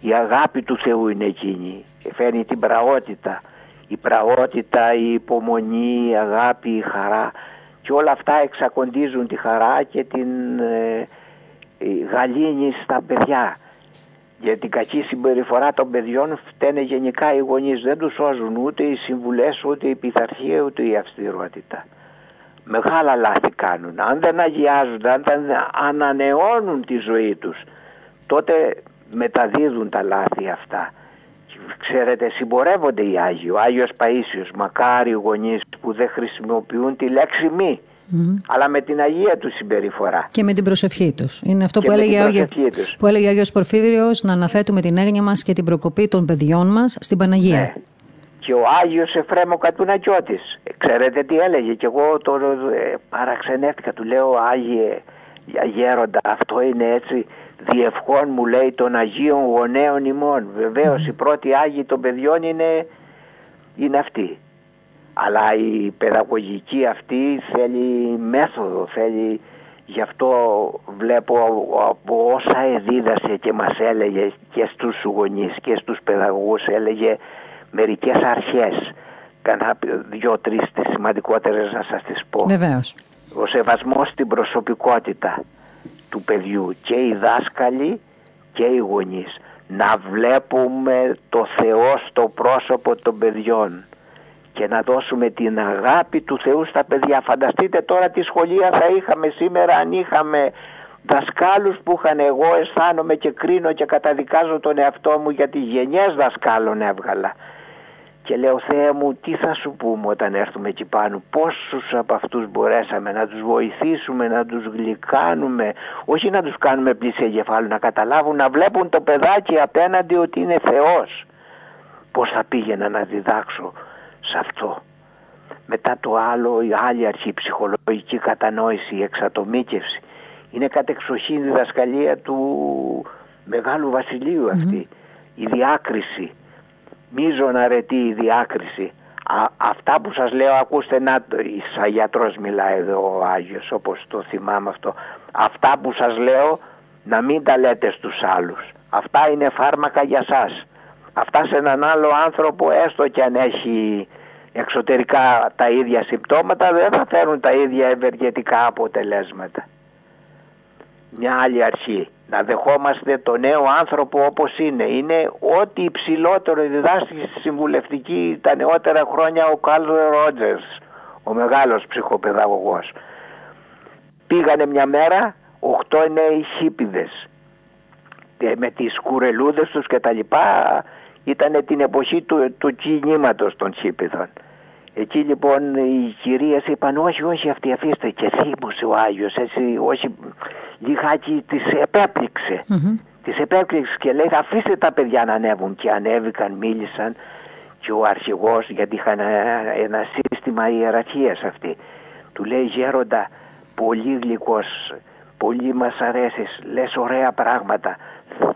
Η αγάπη του Θεού είναι εκείνη. Φέρνει την πραγότητα η πραγότητα, η υπομονή, η αγάπη, η χαρά και όλα αυτά εξακοντίζουν τη χαρά και την ε, γαλήνη στα παιδιά. Για την κακή συμπεριφορά των παιδιών φταίνε γενικά οι γονείς. Δεν τους σώζουν ούτε οι συμβουλές, ούτε η πειθαρχία, ούτε η αυστηρότητα. Μεγάλα λάθη κάνουν. Αν δεν αγιάζονται, αν δεν ανανεώνουν τη ζωή τους, τότε μεταδίδουν τα λάθη αυτά ξέρετε συμπορεύονται οι Άγιοι. Ο Άγιος Παΐσιος, μακάρι οι γονείς που δεν χρησιμοποιούν τη λέξη μη. Αλλά με την Αγία τους συμπεριφορά. Και με την προσευχή τους. Είναι αυτό που έλεγε, Άγιο, που έλεγε ο Άγιος Πορφύδριος να αναθέτουμε την έγνοια μας και την προκοπή των παιδιών μας στην Παναγία. Ναι. Και ο Άγιος Εφρέμο Κατουνακιώτης. Ξέρετε τι έλεγε; Και εγώ το ε, παραξενεύτηκα. Του λέω Άγιε Γέροντα αυτό είναι έτσι διευχών μου λέει των Αγίων Γονέων ημών. Βεβαίως οι πρώτοι Άγιοι των παιδιών είναι, είναι αυτοί. Αλλά η παιδαγωγική αυτή θέλει μέθοδο, θέλει γι' αυτό βλέπω από όσα εδίδασε και μας έλεγε και στους γονείς και στους παιδαγωγούς έλεγε μερικές αρχές. Κάνα δυο-τρεις τις σημαντικότερες να σας τις πω. Βεβαίως. Ο σεβασμός στην προσωπικότητα του παιδιού και οι δάσκαλοι και οι γονείς να βλέπουμε το Θεό στο πρόσωπο των παιδιών και να δώσουμε την αγάπη του Θεού στα παιδιά. Φανταστείτε τώρα τι σχολεία θα είχαμε σήμερα αν είχαμε δασκάλους που είχαν εγώ αισθάνομαι και κρίνω και καταδικάζω τον εαυτό μου γιατί γενιές δασκάλων έβγαλα. Και λέω Θεέ μου τι θα σου πούμε όταν έρθουμε εκεί πάνω; Πόσους από αυτούς μπορέσαμε να τους βοηθήσουμε Να τους γλυκάνουμε Όχι να τους κάνουμε πλήση εγκεφάλου Να καταλάβουν να βλέπουν το παιδάκι απέναντι ότι είναι Θεός. Πώς θα πήγαινα να διδάξω σε αυτό Μετά το άλλο η άλλη αρχή ψυχολογική κατανόηση Η εξατομίκευση. Είναι κατεξοχήν διδασκαλία του Μεγάλου Βασιλείου Η διάκριση μίζων αρετή η διάκριση. αυτά που σας λέω ακούστε να σαν γιατρός μιλάει εδώ ο Άγιος όπως το θυμάμαι αυτό. Αυτά που σας λέω να μην τα λέτε στους άλλους. Αυτά είναι φάρμακα για σας. Αυτά σε έναν άλλο άνθρωπο έστω και αν έχει εξωτερικά τα ίδια συμπτώματα δεν θα φέρουν τα ίδια ευεργετικά αποτελέσματα. Μια άλλη αρχή να δεχόμαστε το νέο άνθρωπο όπως είναι. Είναι ό,τι υψηλότερο διδάσκει στη συμβουλευτική τα νεότερα χρόνια ο Κάλ Ρότζερς, ο μεγάλος ψυχοπαιδαγωγός. Πήγανε μια μέρα οχτώ νέοι χίπιδες με τις κουρελούδες τους και τα λοιπά ήταν την εποχή του, του κινήματος των χίπιδων. Εκεί λοιπόν οι κυρίες είπαν όχι όχι αυτή αφήστε και θύμωσε ο Άγιος έτσι όχι λιγάκι τις επέπληξε. Mm-hmm. Τις επέπληξε και λέει αφήστε τα παιδιά να ανέβουν και ανέβηκαν μίλησαν και ο αρχηγός γιατί είχαν ένα σύστημα ιεραρχίας αυτή του λέει γέροντα πολύ γλυκός πολύ μας αρέσεις λες ωραία πράγματα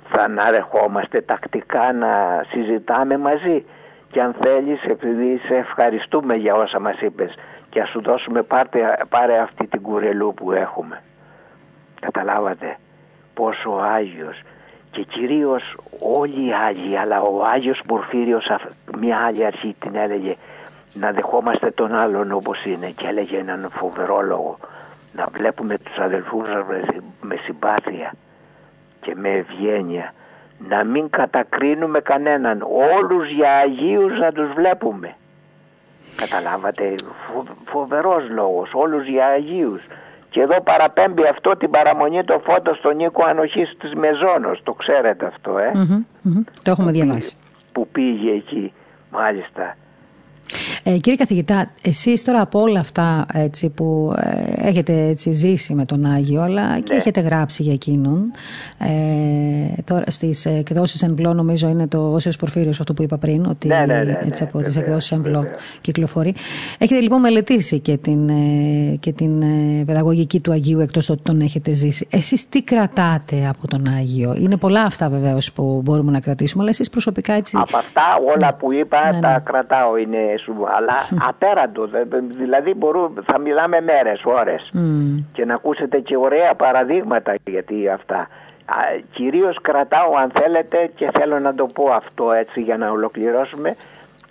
θα αναρεχόμαστε τακτικά να συζητάμε μαζί και αν θέλεις επειδή σε ευχαριστούμε για όσα μας είπες και ας σου δώσουμε πάρτε, πάρε αυτή την κουρελού που έχουμε. Καταλάβατε πόσο Άγιος και κυρίως όλοι οι Άγιοι αλλά ο Άγιος Πορφύριος μια άλλη αρχή την έλεγε να δεχόμαστε τον άλλον όπως είναι και έλεγε έναν φοβερό λόγο να βλέπουμε τους αδελφούς με συμπάθεια και με ευγένεια να μην κατακρίνουμε κανέναν. Όλους για Αγίους να τους βλέπουμε. Καταλάβατε φο, φοβερός λόγος. Όλους για Αγίους. Και εδώ παραπέμπει αυτό την παραμονή το φώτο στον Νίκο Ανοχής της Μεζόνος. Το ξέρετε αυτό ε; Το έχουμε διαβάσει. που πήγε εκεί μάλιστα ε, κύριε καθηγητά, εσείς τώρα από όλα αυτά έτσι, που ε, έχετε έτσι, ζήσει με τον Άγιο αλλά και ναι. έχετε γράψει για εκείνον ε, τώρα στις εκδόσεις εν πλώ νομίζω είναι το Όσιος Πορφύριος αυτό που είπα πριν ότι ναι, ναι, ναι έτσι, ναι, από τις εκδόσεις εν πλώ κυκλοφορεί. Έχετε λοιπόν μελετήσει και την, ε, και την ε, παιδαγωγική του Αγίου εκτός ότι τον έχετε ζήσει. Εσείς τι κρατάτε από τον Άγιο; Είναι πολλά αυτά βεβαίως που μπορούμε να κρατήσουμε αλλά εσείς προσωπικά έτσι... Από αυτά όλα ναι. που είπα τα κρατάω είναι σου αλλά απέραντο. Δηλαδή μπορούμε, θα μιλάμε μέρες, ώρες και να ακούσετε και ωραία παραδείγματα γιατί αυτά. Κυρίως κρατάω αν θέλετε και θέλω να το πω αυτό έτσι για να ολοκληρώσουμε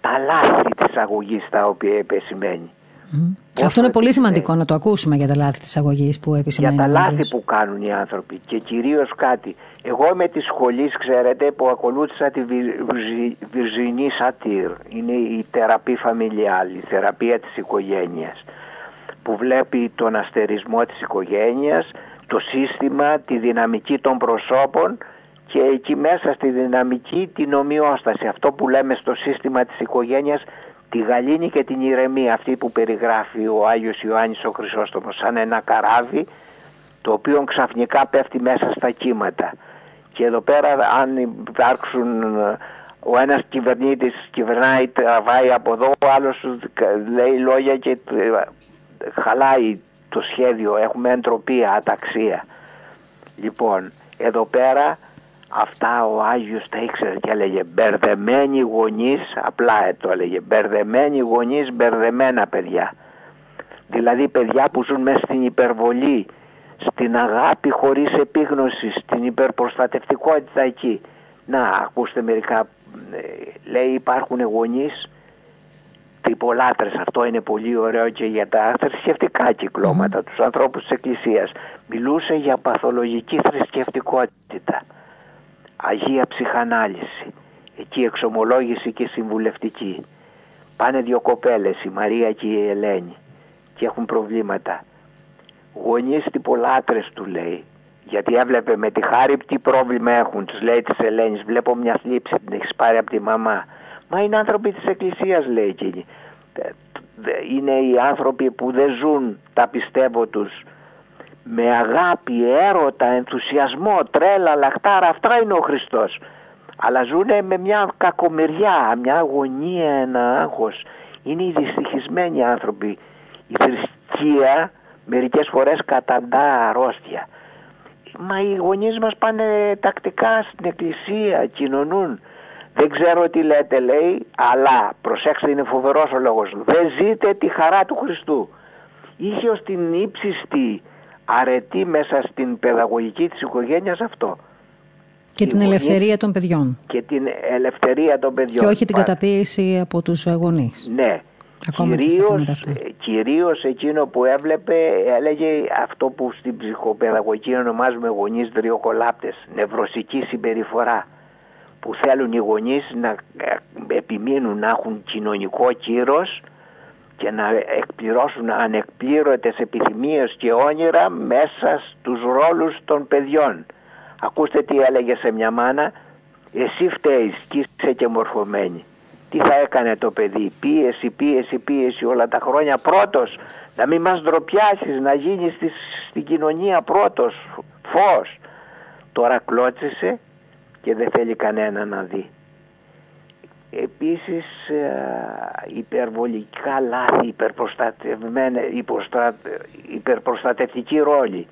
τα λάθη της αγωγής τα οποία επεσημαίνει. Αυτό είναι πολύ σημαντικό να το ακούσουμε για τα λάθη της αγωγής που επισημαίνει. Για τα λάθη που κάνουν οι άνθρωποι και κυρίως κάτι. Εγώ με της σχολής, ξέρετε, που ακολούθησα τη Βιρζινή Σατήρ. Είναι η θεραπεία φαμιλιάλ, η θεραπεία της οικογένειας που βλέπει τον αστερισμό της οικογένειας, το σύστημα, τη δυναμική των προσώπων και εκεί μέσα στη δυναμική την ομοιόσταση. Αυτό που λέμε στο σύστημα της οικογένειας τη γαλήνη και την ηρεμία αυτή που περιγράφει ο Άγιος Ιωάννης ο Χρυσόστομος σαν ένα καράβι το οποίο ξαφνικά πέφτει μέσα στα κύματα. Και εδώ πέρα αν υπάρξουν ο ένας κυβερνήτης κυβερνάει τραβάει από εδώ ο άλλος λέει λόγια και χαλάει το σχέδιο. Έχουμε εντροπία, αταξία. Λοιπόν εδώ πέρα Αυτά ο Άγιος τα ήξερε και έλεγε μπερδεμένοι γονείς, απλά το έλεγε, μπερδεμένοι γονείς, μπερδεμένα παιδιά. Δηλαδή παιδιά που ζουν μέσα στην υπερβολή, στην αγάπη χωρίς επίγνωση, στην υπερπροστατευτικότητα εκεί. Να, ακούστε μερικά, ε, λέει υπάρχουν γονείς τυπολάτρες, αυτό είναι πολύ ωραίο και για τα θρησκευτικά κυκλώματα, mm. τους ανθρώπους της Εκκλησίας. Μιλούσε για παθολογική θρησκευτικότητα. Αγία Ψυχανάλυση, εκεί εξομολόγηση και συμβουλευτική. Πάνε δύο κοπέλες, η Μαρία και η Ελένη και έχουν προβλήματα. Γονείς τυπολάτρες του λέει, γιατί έβλεπε με τη χάρη τι πρόβλημα έχουν, τους λέει της Ελένης, βλέπω μια θλίψη, την έχεις πάρει από τη μαμά. Μα είναι άνθρωποι της Εκκλησίας λέει εκείνη. Ε, είναι οι άνθρωποι που δεν ζουν τα πιστεύω τους με αγάπη, έρωτα, ενθουσιασμό, τρέλα, λαχτάρα, αυτά είναι ο Χριστός. Αλλά ζουνε με μια κακομεριά, μια αγωνία, ένα άγχος. Είναι οι δυστυχισμένοι άνθρωποι. Η θρησκεία μερικές φορές καταντά αρρώστια. Μα οι γονείς μας πάνε τακτικά στην εκκλησία, κοινωνούν. Δεν ξέρω τι λέτε λέει, αλλά προσέξτε είναι φοβερός ο λόγος. Δεν ζείτε τη χαρά του Χριστού. Είχε ως την ύψιστη αρετή μέσα στην παιδαγωγική της οικογένειας αυτό. Και την ελευθερία των παιδιών. Και την ελευθερία των παιδιών. Και όχι την καταπίεση από τους γονείς. Ναι. Ακόμα κυρίως, κυρίως εκείνο που έβλεπε έλεγε αυτό που στην ψυχοπαιδαγωγική ονομάζουμε γονείς δριοκολάπτες, νευρωσική συμπεριφορά που θέλουν οι γονείς να ε, επιμείνουν να έχουν κοινωνικό κύρος και να εκπληρώσουν ανεκπλήρωτες επιθυμίες και όνειρα μέσα στους ρόλους των παιδιών. Ακούστε τι έλεγε σε μια μάνα, εσύ φταίεις και είσαι και μορφωμένη. Τι θα έκανε το παιδί, πίεση, πίεση, πίεση όλα τα χρόνια πρώτος, να μην μας ντροπιάσεις, να γίνεις στην κοινωνία πρώτος, φως. Τώρα κλώτσισε και δεν θέλει κανένα να δει. Επίσης ε, υπερβολικά λάθη, υπερπροστατευτική ρόλη.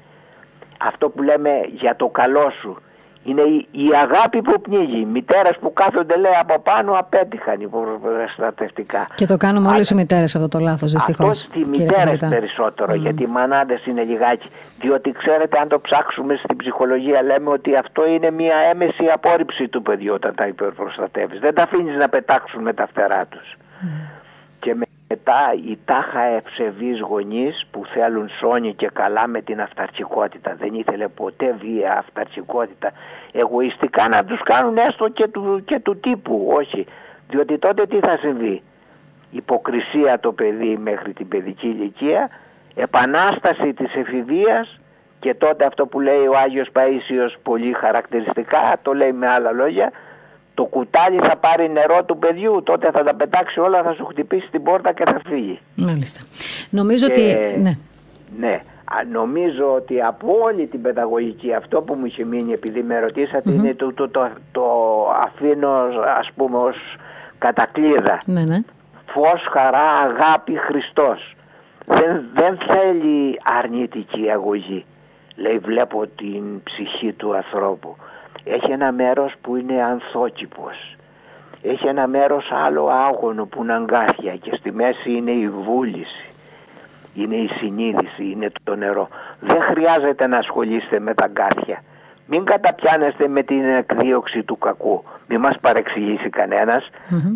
Αυτό που λέμε για το καλό σου Είναι η, η αγάπη που πνίγει. Οι μητέρες που κάθονται λέει από πάνω απέτυχαν υποπροστατευτικά. Και το κάνουμε όλε οι μητέρες αυτό το λάθος, δυστυχώς. Αυτό στη μητέρε περισσότερο, γιατί οι μανάδε είναι λιγάκι. Διότι ξέρετε, αν το ψάξουμε στην ψυχολογία, λέμε ότι αυτό είναι μια έμεση απόρριψη του παιδιού όταν τα υπερπροστατεύεις. Δεν τα αφήνεις να πετάξουν με τα φτερά τους. Και μετά οι τάχα ευσεβείς γονείς που θέλουν σώνη και καλά με την αυταρχικότητα. Δεν ήθελε ποτέ βία αυταρχικότητα. Εγωιστικά να τους κάνουν έστω και του, και του τύπου. Όχι. Διότι τότε τι θα συμβεί; Υποκρισία το παιδί μέχρι την παιδική ηλικία. Επανάσταση της εφηβείας και τότε αυτό που λέει ο Άγιος Παΐσιος πολύ χαρακτηριστικά, το λέει με άλλα λόγια, το κουτάλι θα πάρει νερό του παιδιού, τότε θα τα πετάξει όλα, θα σου χτυπήσει την πόρτα και θα φύγει. Μάλιστα. Νομίζω ότι... Ναι. ναι. Νομίζω ότι από όλη την παιδαγωγική αυτό που μου είχε μείνει επειδή με ρωτησατε είναι το, το, το, το, αφήνω ας πούμε ως κατακλείδα. Ναι, ναι. Φως, χαρά, αγάπη, Χριστός. Δεν, δεν θέλει αρνητική αγωγή. Λέει βλέπω την ψυχή του ανθρώπου. Έχει ένα μέρος που είναι ανθόκηπος. Έχει ένα μέρος άλλο άγωνο που είναι αγκάθια και στη μέση είναι η βούληση. Είναι η συνείδηση, είναι το νερό. Δεν χρειάζεται να ασχολείστε με τα αγκάθια. Μην καταπιάνεστε με την εκδίωξη του κακού. Μην μας παρεξηγήσει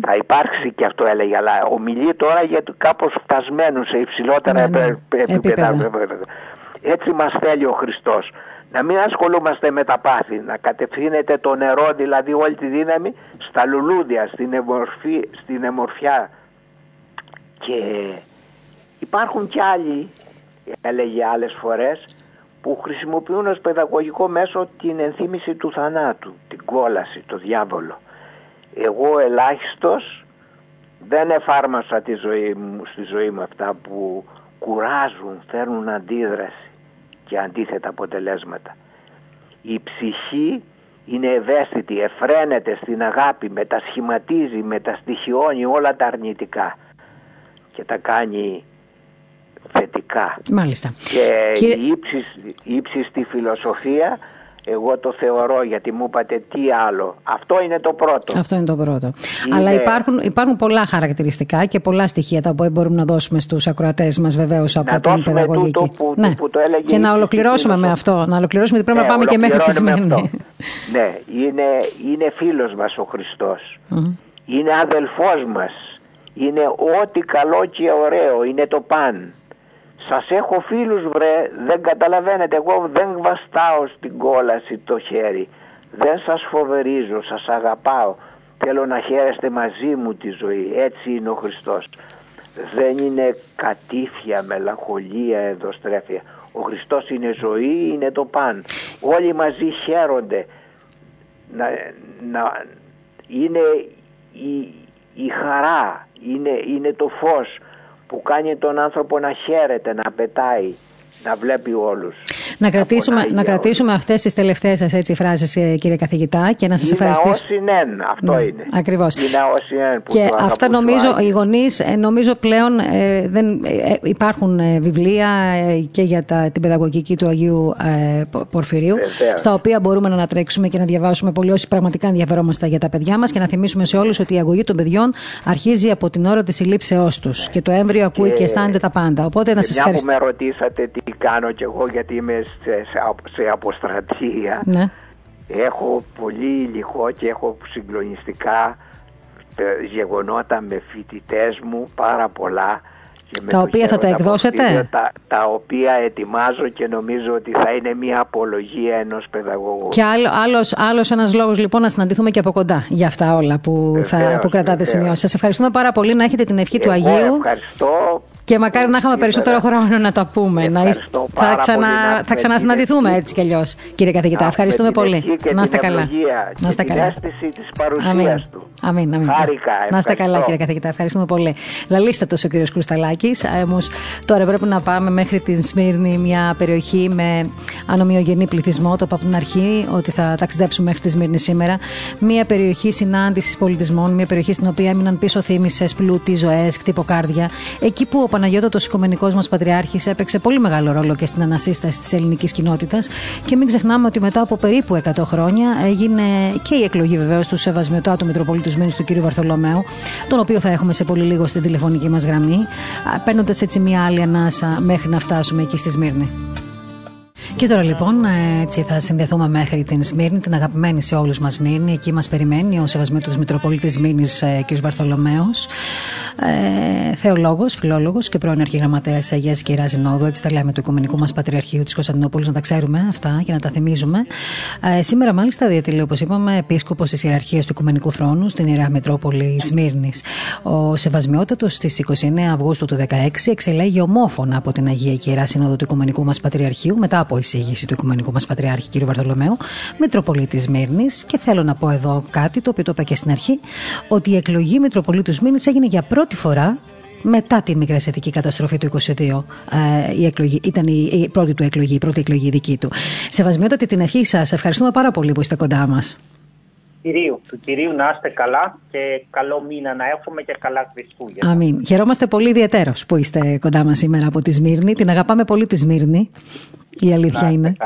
Θα υπάρξει και αυτό έλεγε, αλλά ομιλεί τώρα για κάπως φτασμένους σε υψηλότερα ναι, ναι. επίπεδα. Έτσι μας θέλει ο Χριστός να μην ασχολούμαστε με τα πάθη, να κατευθύνεται το νερό, δηλαδή όλη τη δύναμη, στα λουλούδια, στην, εμορφή, στην εμορφιά. Και υπάρχουν κι άλλοι, έλεγε άλλες φορές, που χρησιμοποιούν ως παιδαγωγικό μέσο την ενθύμηση του θανάτου, την κόλαση, το διάβολο. Εγώ ελάχιστος δεν εφάρμασα τη ζωή μου, στη ζωή μου αυτά που κουράζουν, φέρνουν αντίδραση και αντίθετα αποτελέσματα. Η ψυχή είναι ευαίσθητη, εφραίνεται στην αγάπη, μετασχηματίζει, μεταστοιχιώνει όλα τα αρνητικά και τα κάνει θετικά. Μάλιστα. Και Κύριε... η ύψιστη φιλοσοφία εγώ το θεωρώ γιατί μου είπατε τι άλλο. Αυτό είναι το πρώτο. Αυτό είναι το πρώτο. Αλλά υπάρχουν, υπάρχουν πολλά χαρακτηριστικά και πολλά στοιχεία τα οποία μπορούμε να δώσουμε στους ακροατές μας βεβαίως από την παιδαγωγική. Που, ναι. που το έλεγε και να ολοκληρώσουμε με αυτό. Να ολοκληρώσουμε γιατί πρέπει να ναι, πάμε και μέχρι τη σημερινή. ναι, είναι, είναι φίλος μας ο Χριστός. Είναι αδελφός μας. Είναι ό,τι καλό και ωραίο. Είναι το παν. Σας έχω φίλους βρε, δεν καταλαβαίνετε, εγώ δεν βαστάω στην κόλαση το χέρι. Δεν σας φοβερίζω, σας αγαπάω. Θέλω να χαίρεστε μαζί μου τη ζωή. Έτσι είναι ο Χριστός. Δεν είναι κατήφια, μελαγχολία, εδωστρέφεια. Ο Χριστός είναι ζωή, είναι το παν. Όλοι μαζί χαίρονται. Να, να, είναι η, η χαρά, είναι, είναι το φως που κάνει τον άνθρωπο να χαίρεται, να πετάει, να βλέπει όλους. Να κρατήσουμε, να κρατήσουμε αυτές τις τελευταίες σας έτσι φράσεις ε, κύριε καθηγητά και να σας είναι ευχαριστήσω. Είναι αυτό ναι, είναι. Ακριβώς. Είναι όσοι που Και αυτά νομίζω οι γονείς ε, νομίζω πλέον ε, δεν, υπάρχουν βιβλία και για τα, την παιδαγωγική του Αγίου Πορφυρίου στα οποία μπορούμε να ανατρέξουμε και να διαβάσουμε πολύ όσοι πραγματικά ενδιαφερόμαστε για τα παιδιά μας και να θυμίσουμε σε όλους ότι η αγωγή των παιδιών αρχίζει από την ώρα της συλλήψεώς τους και το έμβριο ακούει και, και αισθάνεται τα πάντα. Οπότε να σας ευχαριστήσω. που με ρωτήσατε τι κάνω κι εγώ γιατί είμαι σε, σε αποστρατεία ναι. έχω πολύ υλικό και έχω συγκλονιστικά ε, γεγονότα με φοιτητές μου πάρα πολλά τα οποία θα τα εκδώσετε; Τα, τα οποία ετοιμάζω και νομίζω ότι θα είναι μια απολογία ενός παιδαγωγού. Και άλλο, άλλος, άλλος ένας λόγος λοιπόν να συναντηθούμε και από κοντά για αυτά όλα που, θα, που κρατάτε σημειώσεις. Σας ευχαριστούμε πάρα πολύ να έχετε την ευχή του Αγίου. Ευχαριστώ. Και μακάρι να είχαμε περισσότερο χρόνο να τα πούμε. Να θα, ξανα, θα ξανασυναντηθούμε έτσι κι αλλιώς, κύριε καθηγητά. Ευχαριστούμε πολύ. Να είστε καλά. Να είστε καλά. της παρουσίας του. Αμήν, αμήν. Να είστε καλά, κύριε καθηγητά. Ευχαριστούμε πολύ. Λαλίστε ο κύριος Κρουσταλάκης. Όμως τώρα πρέπει να πάμε μέχρι την Σμύρνη, μια περιοχή με ανομοιογενή πληθυσμό. Το είπα από την αρχή ότι θα ταξιδέψουμε μέχρι τη Σμύρνη σήμερα. Μια περιοχή συνάντησης πολιτισμών, μια περιοχή στην οποία έμειναν πίσω θύμησες, πλούτη, ζωές, κτυποκάρδια. Εκεί που Παναγιώτο Οικομενικό μας Πατριάρχης έπαιξε πολύ μεγάλο ρόλο και στην ανασύσταση της ελληνικής κοινότητας. Και μην ξεχνάμε ότι μετά από περίπου 100 χρόνια έγινε και η εκλογή βεβαίως του Σεβασμιωτάτου Μητροπολίτου Μήνης του κ. Βαρθολομαίου, τον οποίο θα έχουμε σε πολύ λίγο στην τηλεφωνική μας γραμμή, παίρνοντας έτσι μια άλλη ανάσα μέχρι να φτάσουμε εκεί στη Σμύρνη. Και τώρα λοιπόν έτσι θα συνδεθούμε μέχρι την Σμύρνη, την αγαπημένη σε όλους μας Σμύρνη. Εκεί μας περιμένει ο Σεβασμίτος Μητροπολίτης Σμύρνης ε, κ. Βαρθολομέος, ε, θεολόγος, φιλόλογος και πρώην αρχηγραμματέας Αγίας και Ιεράς Συνόδου. Έτσι τα λέμε του Οικουμενικού μας Πατριαρχείου της Κωνσταντινούπολης, να τα ξέρουμε αυτά και να τα θυμίζουμε. Ε, σήμερα μάλιστα διατελεί όπως είπαμε επίσκοπος της Ιεραρχίας του Οικουμενικού Θρόνου στην Ιερά Μητρόπολη Σμύρνης. Ο Σεβασμιότατος στις 29 Αυγούστου του 2016 εξελέγει ομόφωνα από την Αγία και Ιερά Συνόδου του Οικουμενικού μας Πατριαρχείου μετά από εισήγηση του Οικουμενικού μας Πατριάρχη κ. Βαρδολομέου, Μητροπολίτης Μύρνης. Και θέλω να πω εδώ κάτι το οποίο το είπα και στην αρχή, ότι η εκλογή Μητροπολίτους Μύρνης έγινε για πρώτη φορά μετά τη μικρασιατική καταστροφή του 22. Ε, η εκλογή, ήταν η, η, πρώτη του εκλογή, η πρώτη εκλογή δική του. Σεβασμιότατη την αρχή σας, ευχαριστούμε πάρα πολύ που είστε κοντά μας. Κυρίου, του κυρίου να είστε καλά και καλό μήνα να έχουμε και καλά Χριστούγεννα. Αμήν. Χαιρόμαστε πολύ ιδιαίτερω που είστε κοντά μας σήμερα από τη Σμύρνη. Την αγαπάμε πολύ τη Σμύρνη. Η αλήθεια είναι.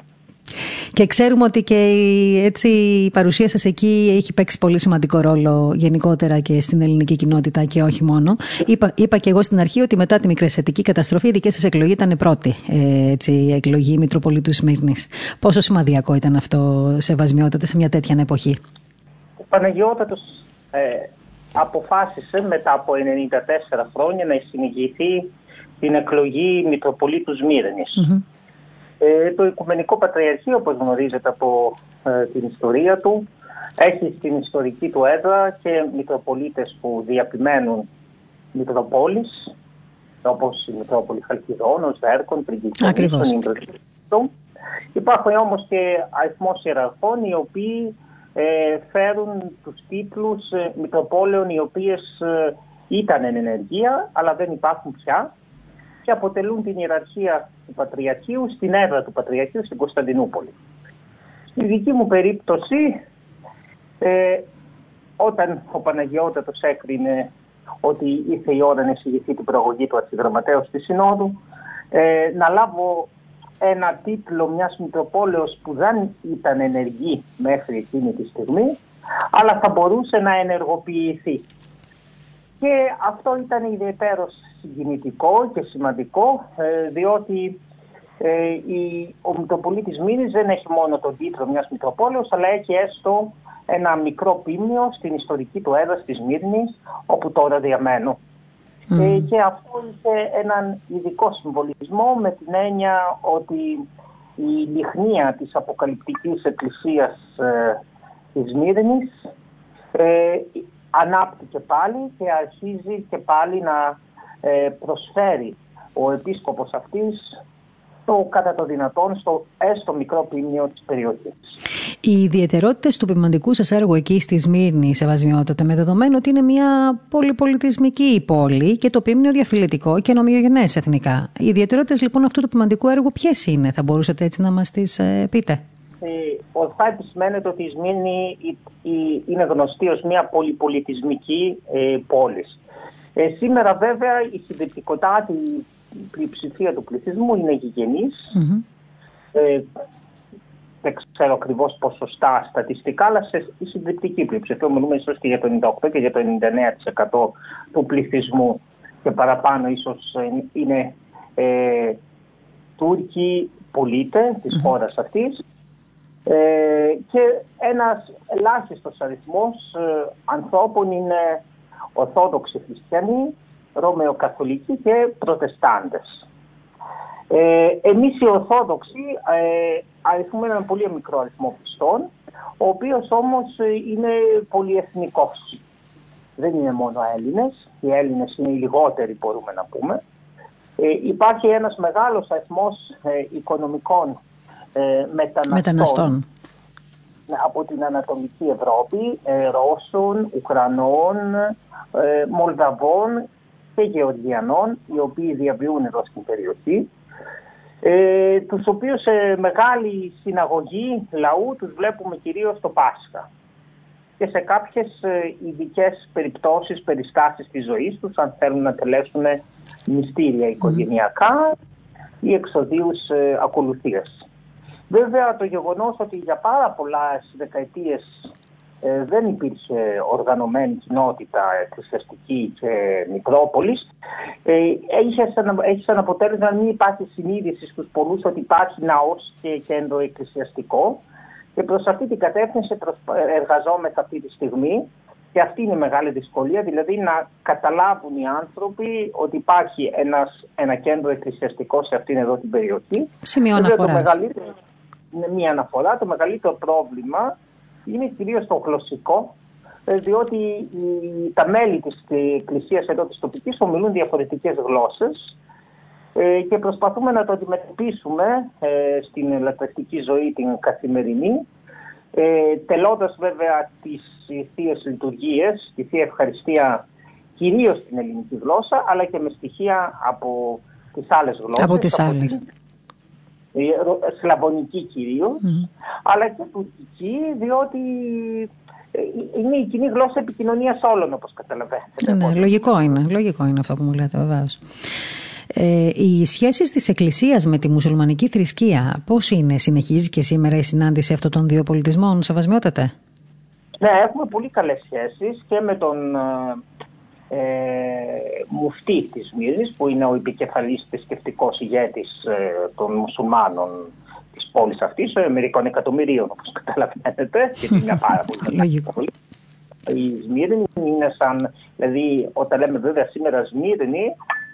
Και ξέρουμε ότι και η, έτσι, η παρουσία σας εκεί έχει παίξει πολύ σημαντικό ρόλο γενικότερα και στην ελληνική κοινότητα και όχι μόνο. Είπα, είπα και εγώ στην αρχή ότι μετά τη μικρασιατική καταστροφή η δική σας εκλογή ήταν πρώτη ε, έτσι, η εκλογή Μητροπολίτου Σμύρνης. Πόσο σημαδιακό ήταν αυτό σε βασμιότητα σε μια τέτοια εποχή; Ο Παναγιώτατος ε, αποφάσισε μετά από 94 χρόνια να συνηγηθεί την εκλογή Μητροπολίτους Σμύρνης. Ε, το Οικουμενικό Πατριαρχείο, όπως γνωρίζετε από ε, την ιστορία του, έχει στην ιστορική του έδρα και Μητροπολίτες που διαπημένουν Μητροπόλεις, όπως η Μητρόπολη Χαλκιδόνος, Βέρκον, Πριγκιτσόνης, Υπάρχουν όμως και αριθμός ιεραρχών οι οποίοι ε, φέρουν τους τίτλους ε, Μητροπόλεων οι οποίες ε, ήταν εν ενεργεία αλλά δεν υπάρχουν πια και αποτελούν την ιεραρχία του Πατριαρχείου στην έδρα του Πατριαρχείου στην Κωνσταντινούπολη. Στη δική μου περίπτωση, ε, όταν ο Παναγιώτατος έκρινε ότι ήρθε η ώρα να εισηγηθεί την προαγωγή του Αρχιγραμματέου στη Συνόδου, ε, να λάβω ένα τίτλο μιας Μητροπόλεως που δεν ήταν ενεργή μέχρι εκείνη τη στιγμή, αλλά θα μπορούσε να ενεργοποιηθεί. Και αυτό ήταν ιδιαίτερος συγκινητικό και σημαντικό ε, διότι ε, η, ο Μητροπολίτης Μήνης δεν έχει μόνο τον τίτλο μιας Μητροπόλεως αλλά έχει έστω ένα μικρό πίμνιο στην ιστορική του έδρα της Μύρνης όπου τώρα διαμένω. Ε, και αυτό είχε έναν ειδικό συμβολισμό με την έννοια ότι η λιχνία της αποκαλυπτικής εκκλησίας ε, της Μύρνης ε, ανάπτυκε πάλι και αρχίζει και πάλι να ε, προσφέρει. Ο επίσκοπος αυτής το κατά το δυνατόν στο έστω μικρό ποιμνίο της περιοχής. Οι ιδιαιτερότητες του ποιμαντικού σας έργου εκεί στη Σμύρνη, Σεβασμιότατε, με δεδομένο ότι είναι μια πολυπολιτισμική πόλη και το ποιμνίο διαφυλετικό και νομιογενές εθνικά. Οι ιδιαιτερότητες λοιπόν αυτού του ποιμαντικού έργου ποιες είναι, θα μπορούσατε έτσι να μας τις ε, πείτε; Ε, ορθά επισημαίνεται ότι η Σμύρνη είναι γνωστή ως μια πολυπολιτισμική ε, πόλη. Ε, σήμερα βέβαια η συντριπτικότητα, η πλειοψηφία του πληθυσμού είναι γηγενής. Ε, δεν ξέρω ακριβώς ποσοστά στατιστικά, αλλά σε η συντριπτική πλειοψηφία, μιλούμε ίσως και για το 98% και για το 99% του πληθυσμού. Και παραπάνω ίσως είναι ε, Τούρκοι πολίτες της χώρας αυτής. Ε, και ένας ελάχιστος αριθμός ε, ανθρώπων είναι Ορθόδοξοι Χριστιανοί, Ρωμαιοκαθολικοί και Προτεστάντες. Ε, εμείς οι Ορθόδοξοι ε, αριθμούμε έναν πολύ μικρό αριθμό πιστών, ο οποίος όμως ε, είναι πολυεθνικός. Δεν είναι μόνο Έλληνες, οι Έλληνες είναι οι λιγότεροι μπορούμε να πούμε. Ε, υπάρχει ένας μεγάλος αριθμός ε, οικονομικών ε, μεταναστών, μεταναστών από την Ανατολική Ευρώπη, Ρώσων, Ουκρανών, ε, Μολδαβών και Γεωργιανών οι οποίοι διαβιούν εδώ στην περιοχή ε, τους οποίους σε μεγάλη συναγωγή λαού τους βλέπουμε κυρίως το Πάσχα και σε κάποιες ε, ειδικές περιπτώσεις, περιστάσεις της ζωής τους αν θέλουν να τελέσουν μυστήρια οικογενειακά ή εξοδίους ε, ακολουθίες. Βέβαια το γεγονός ότι για πάρα πολλά δεκαετίες ε, δεν υπήρχε οργανωμένη κοινότητα εκκλησιαστική και Μητρόπολης ε, έχει, σαν, έχει σαν αποτέλεσμα να μην υπάρχει συνείδηση στους πολλούς ότι υπάρχει ναός και κέντρο εκκλησιαστικό και προς αυτή την κατεύθυνση εργαζόμαστε αυτή τη στιγμή και αυτή είναι η μεγάλη δυσκολία, δηλαδή να καταλάβουν οι άνθρωποι ότι υπάρχει ένας, ένα κέντρο εκκλησιαστικό σε αυτήν εδώ την περιοχή. Σημείο αναφοράς. Είναι μία αναφορά. Το μεγαλύτερο πρόβλημα είναι κυρίως το γλωσσικό, ε, διότι τα μέλη της εκκλησίας εδώ της τοπικής ομιλούν διαφορετικές γλώσσες ε, και προσπαθούμε να το αντιμετωπίσουμε ε, στην ελευθερική ζωή την καθημερινή ε, τελώντας βέβαια τις θείες λειτουργίες, τη Θεία Ευχαριστία κυρίως στην ελληνική γλώσσα, αλλά και με στοιχεία από τις άλλες γλώσσες. Από τις από άλλες. Την, ε, σλαβωνική κυρίως, αλλά και τουρκική, διότι ε, είναι η κοινή γλώσσα επικοινωνίας όλων, όπως καταλαβαίνετε. Ναι, λογικό είναι. Λογικό είναι αυτό που μου λέτε, βεβαίως. Ε, οι σχέσεις της Εκκλησίας με τη μουσουλμανική θρησκεία, πώς είναι, συνεχίζει και σήμερα η συνάντηση αυτών των δύο πολιτισμών, Σεβασμιότατε; Ναι, έχουμε πολύ καλές σχέσεις και με τον ε, ε, μουφτή της Μύρνη, που είναι ο επικεφαλής θρησκευτικό ηγέτης ε, των μουσουλμάνων της πόλης αυτής, ο μερικών εκατομμυρίων, όπως καταλαβαίνετε, και είναι πάρα πολύ καλή. Η Σμύρνη είναι σαν, δηλαδή όταν λέμε βέβαια σήμερα Σμύρνη,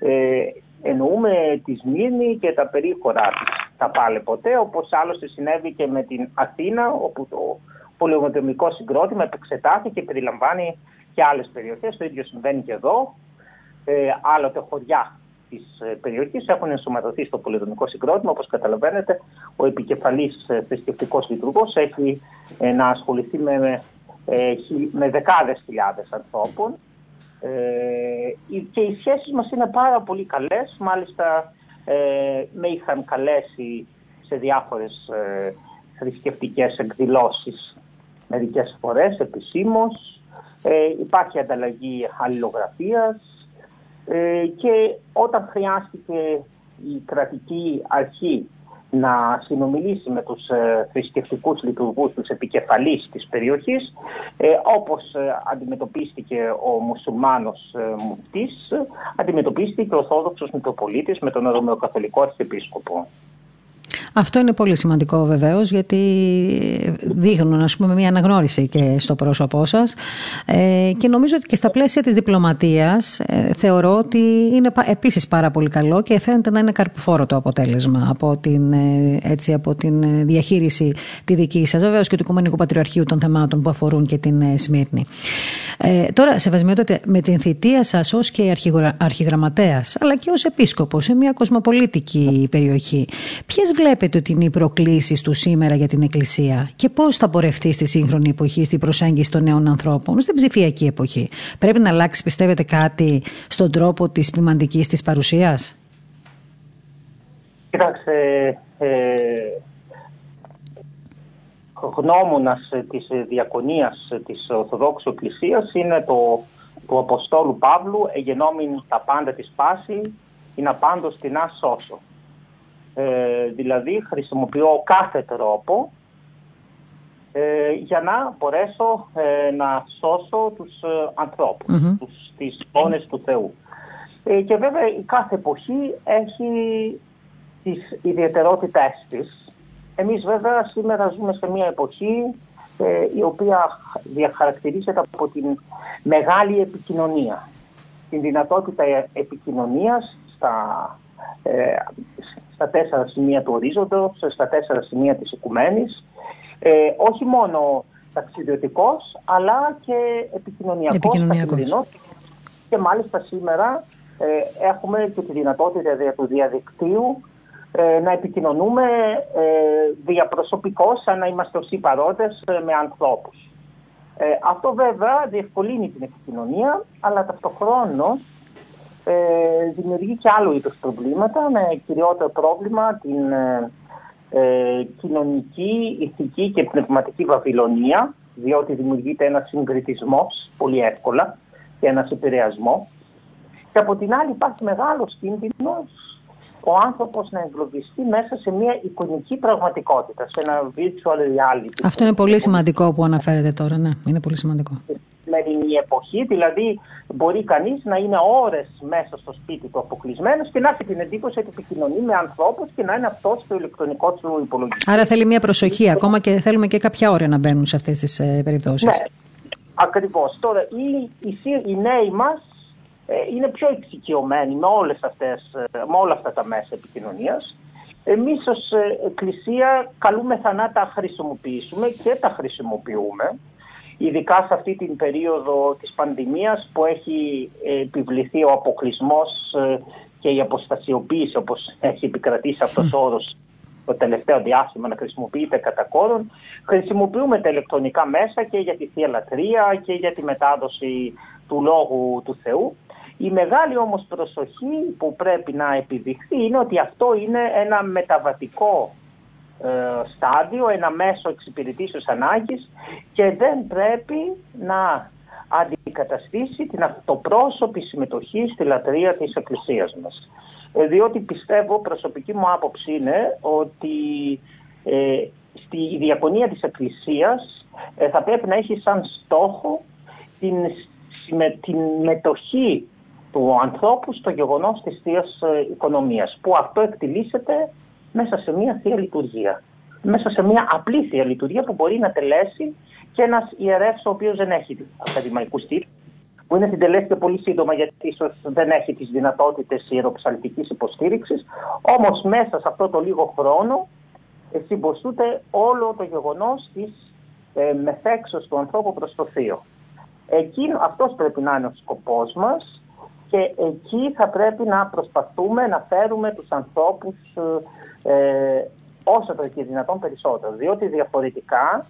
ε, εννοούμε τη Σμύρνη και τα περίχωρά της. Τα πάλε ποτέ, όπως άλλωστε συνέβη και με την Αθήνα, όπου το πολυοδομικό συγκρότημα επεξετάθηκε και περιλαμβάνει και άλλες περιοχές. Το ίδιο συμβαίνει και εδώ. Ε, άλλοτε χωριά της ε, περιοχής έχουν ενσωματωθεί στο πολυδομικό συγκρότημα. Όπως καταλαβαίνετε, ο επικεφαλής ε, θρησκευτικός λειτουργός έχει ε, να ασχοληθεί με, με δεκάδες χιλιάδες ανθρώπων ε, και οι σχέσεις μας είναι πάρα πολύ καλές. Μάλιστα ε, με είχαν καλέσει σε διάφορες ε, θρησκευτικές εκδηλώσεις μερικές φορές επισήμως. Ε, υπάρχει ανταλλαγή αλληλογραφίας ε, και όταν χρειάστηκε η κρατική αρχή να συνομιλήσει με τους ε, θρησκευτικούς λειτουργούς, τους επικεφαλείς της περιοχής, ε, όπως ε, αντιμετωπίστηκε ο μουσουλμάνος ε, μουφτής, αντιμετωπίστηκε ο Ορθόδοξος Μητροπολίτης με τον Ρωμαιοκαθολικό Αρχιεπίσκοπο. Αυτό είναι πολύ σημαντικό βεβαίως, γιατί δείχνουν ας πούμε, μια αναγνώριση και στο πρόσωπό σας. Ε, και νομίζω ότι και στα πλαίσια της διπλωματίας ε, θεωρώ ότι είναι επίσης πάρα πολύ καλό και φαίνεται να είναι καρποφόρο το αποτέλεσμα από την, ε, έτσι, από την διαχείριση τη δική σας, βεβαίως και του Οικουμενικού Πατριαρχείου των θεμάτων που αφορούν και την ε, Σμύρνη. Ε, τώρα, σεβασμιότατε, με την θητεία σας ως και αρχιγραμματέα, αλλά και ως επίσκοπος σε μια κοσμοπολίτικη περιοχή, ποιες βλέπετε βλέπετε ότι είναι οι προκλήσεις του σήμερα για την Εκκλησία και πώς θα πορευτεί στη σύγχρονη εποχή, στη προσέγγιση των νέων ανθρώπων, στην ψηφιακή εποχή; Πρέπει να αλλάξει, πιστεύετε, κάτι στον τρόπο της ποιμαντικής της παρουσίας; Κοιτάξτε, ε, γνώμονας της διακονίας της Ορθοδόξου Εκκλησίας είναι το του Αποστόλου Παύλου εγενόμην τα πάντα της πάση είναι απάντως την σώσο. Ε, δηλαδή χρησιμοποιώ κάθε τρόπο ε, για να μπορέσω ε, να σώσω τους ανθρώπους, mm-hmm. τους, τις εικόνες του Θεού. και βέβαια η κάθε εποχή έχει τις ιδιαιτερότητές της. Εμείς βέβαια σήμερα ζούμε σε μια εποχή η οποία διαχαρακτηρίζεται από την μεγάλη επικοινωνία. Την δυνατότητα επικοινωνίας στα, στα τέσσερα σημεία του ορίζοντος, στα τέσσερα σημεία της οικουμένης, ε, όχι μόνο ταξιδιωτικός, αλλά και επικοινωνιακός, επικοινωνιακός. Και μάλιστα σήμερα ε, έχουμε και τη δυνατότητα δια του διαδικτύου ε, να επικοινωνούμε ε, διαπροσωπικώς, σαν να είμαστε όσοι παρόντες ε, με ανθρώπους. Ε, αυτό βέβαια διευκολύνει την επικοινωνία, αλλά ταυτοχρόνως ε, δημιουργεί και άλλο είδους προβλήματα, με κυριότερο πρόβλημα την ε, ε, κοινωνική, ηθική και πνευματική βαβυλωνία, διότι δημιουργείται ένας συγκριτισμός πολύ εύκολα και ένας επηρεασμός. Και από την άλλη υπάρχει μεγάλος κίνδυνος ο άνθρωπος να εγκλωβιστεί μέσα σε μια εικονική πραγματικότητα, σε ένα virtual reality. Αυτό είναι πολύ σημαντικό που αναφέρετε τώρα, ναι, είναι πολύ σημαντικό. Σημερινή εποχή, δηλαδή μπορεί κανείς να είναι ώρες μέσα στο σπίτι του αποκλεισμένος και να έχει την εντύπωση ότι επικοινωνεί με ανθρώπους και να είναι αυτός στο ηλεκτρονικό του υπολογιστή. Άρα θέλει μια προσοχή, ακόμα και θέλουμε και κάποια όρια να μπαίνουν σε αυτές τις ε, περιπτώσεις. Ναι, ακριβώς. Τώρα, οι, οι, οι νέοι μας ε, είναι πιο εξοικειωμένοι με, όλες αυτές, ε, με όλα αυτά τα μέσα επικοινωνίας. Εμείς ως ε, Εκκλησία καλούμεθα να τα χρησιμοποιήσουμε και τα χρησιμοποιούμε, ειδικά σε αυτή την περίοδο της πανδημίας που έχει επιβληθεί ο αποκλεισμός και η αποστασιοποίηση όπως έχει επικρατήσει αυτός ο όρος το τελευταίο διάστημα να χρησιμοποιείται κατά κόρον. Χρησιμοποιούμε τα ηλεκτρονικά μέσα και για τη Θεία Λατρεία και για τη μετάδοση του Λόγου του Θεού. Η μεγάλη όμως προσοχή που πρέπει να επιδειχθεί είναι ότι αυτό είναι ένα μεταβατικό ε, στάδιο, ένα μέσο εξυπηρετήσεως ανάγκης και δεν πρέπει να αντικαταστήσει την αυτοπρόσωπη συμμετοχή στη λατρεία της Εκκλησίας μας. Ε, διότι πιστεύω, προσωπική μου άποψη είναι ότι ε, στη διακονία της Εκκλησίας ε, θα πρέπει να έχει σαν στόχο την, την μετοχή του ανθρώπου στο γεγονός της θείας ε, οικονομίας, που αυτό εκτιλήσεται μέσα σε μια θεία λειτουργία. Μέσα σε μια απλή θεία λειτουργία που μπορεί να τελέσει και ένας ιερεύς ο οποίος δεν έχει ακαδημαϊκούς τίτλου, που είναι συντελέσει και πολύ σύντομα γιατί ίσως δεν έχει τις δυνατότητες ιεροψαλτικής υποστήριξης, όμως μέσα σε αυτό το λίγο χρόνο συμποσούνται όλο το γεγονός της ε, μεθέξεως του ανθρώπου προς το θείο. Εκείνο, αυτός πρέπει να είναι ο σκοπός μας και εκεί θα πρέπει να προσπαθούμε να φέρουμε τους ανθρώπους ε, όσο το και δυνατόν περισσότερο. Διότι διαφορετικά,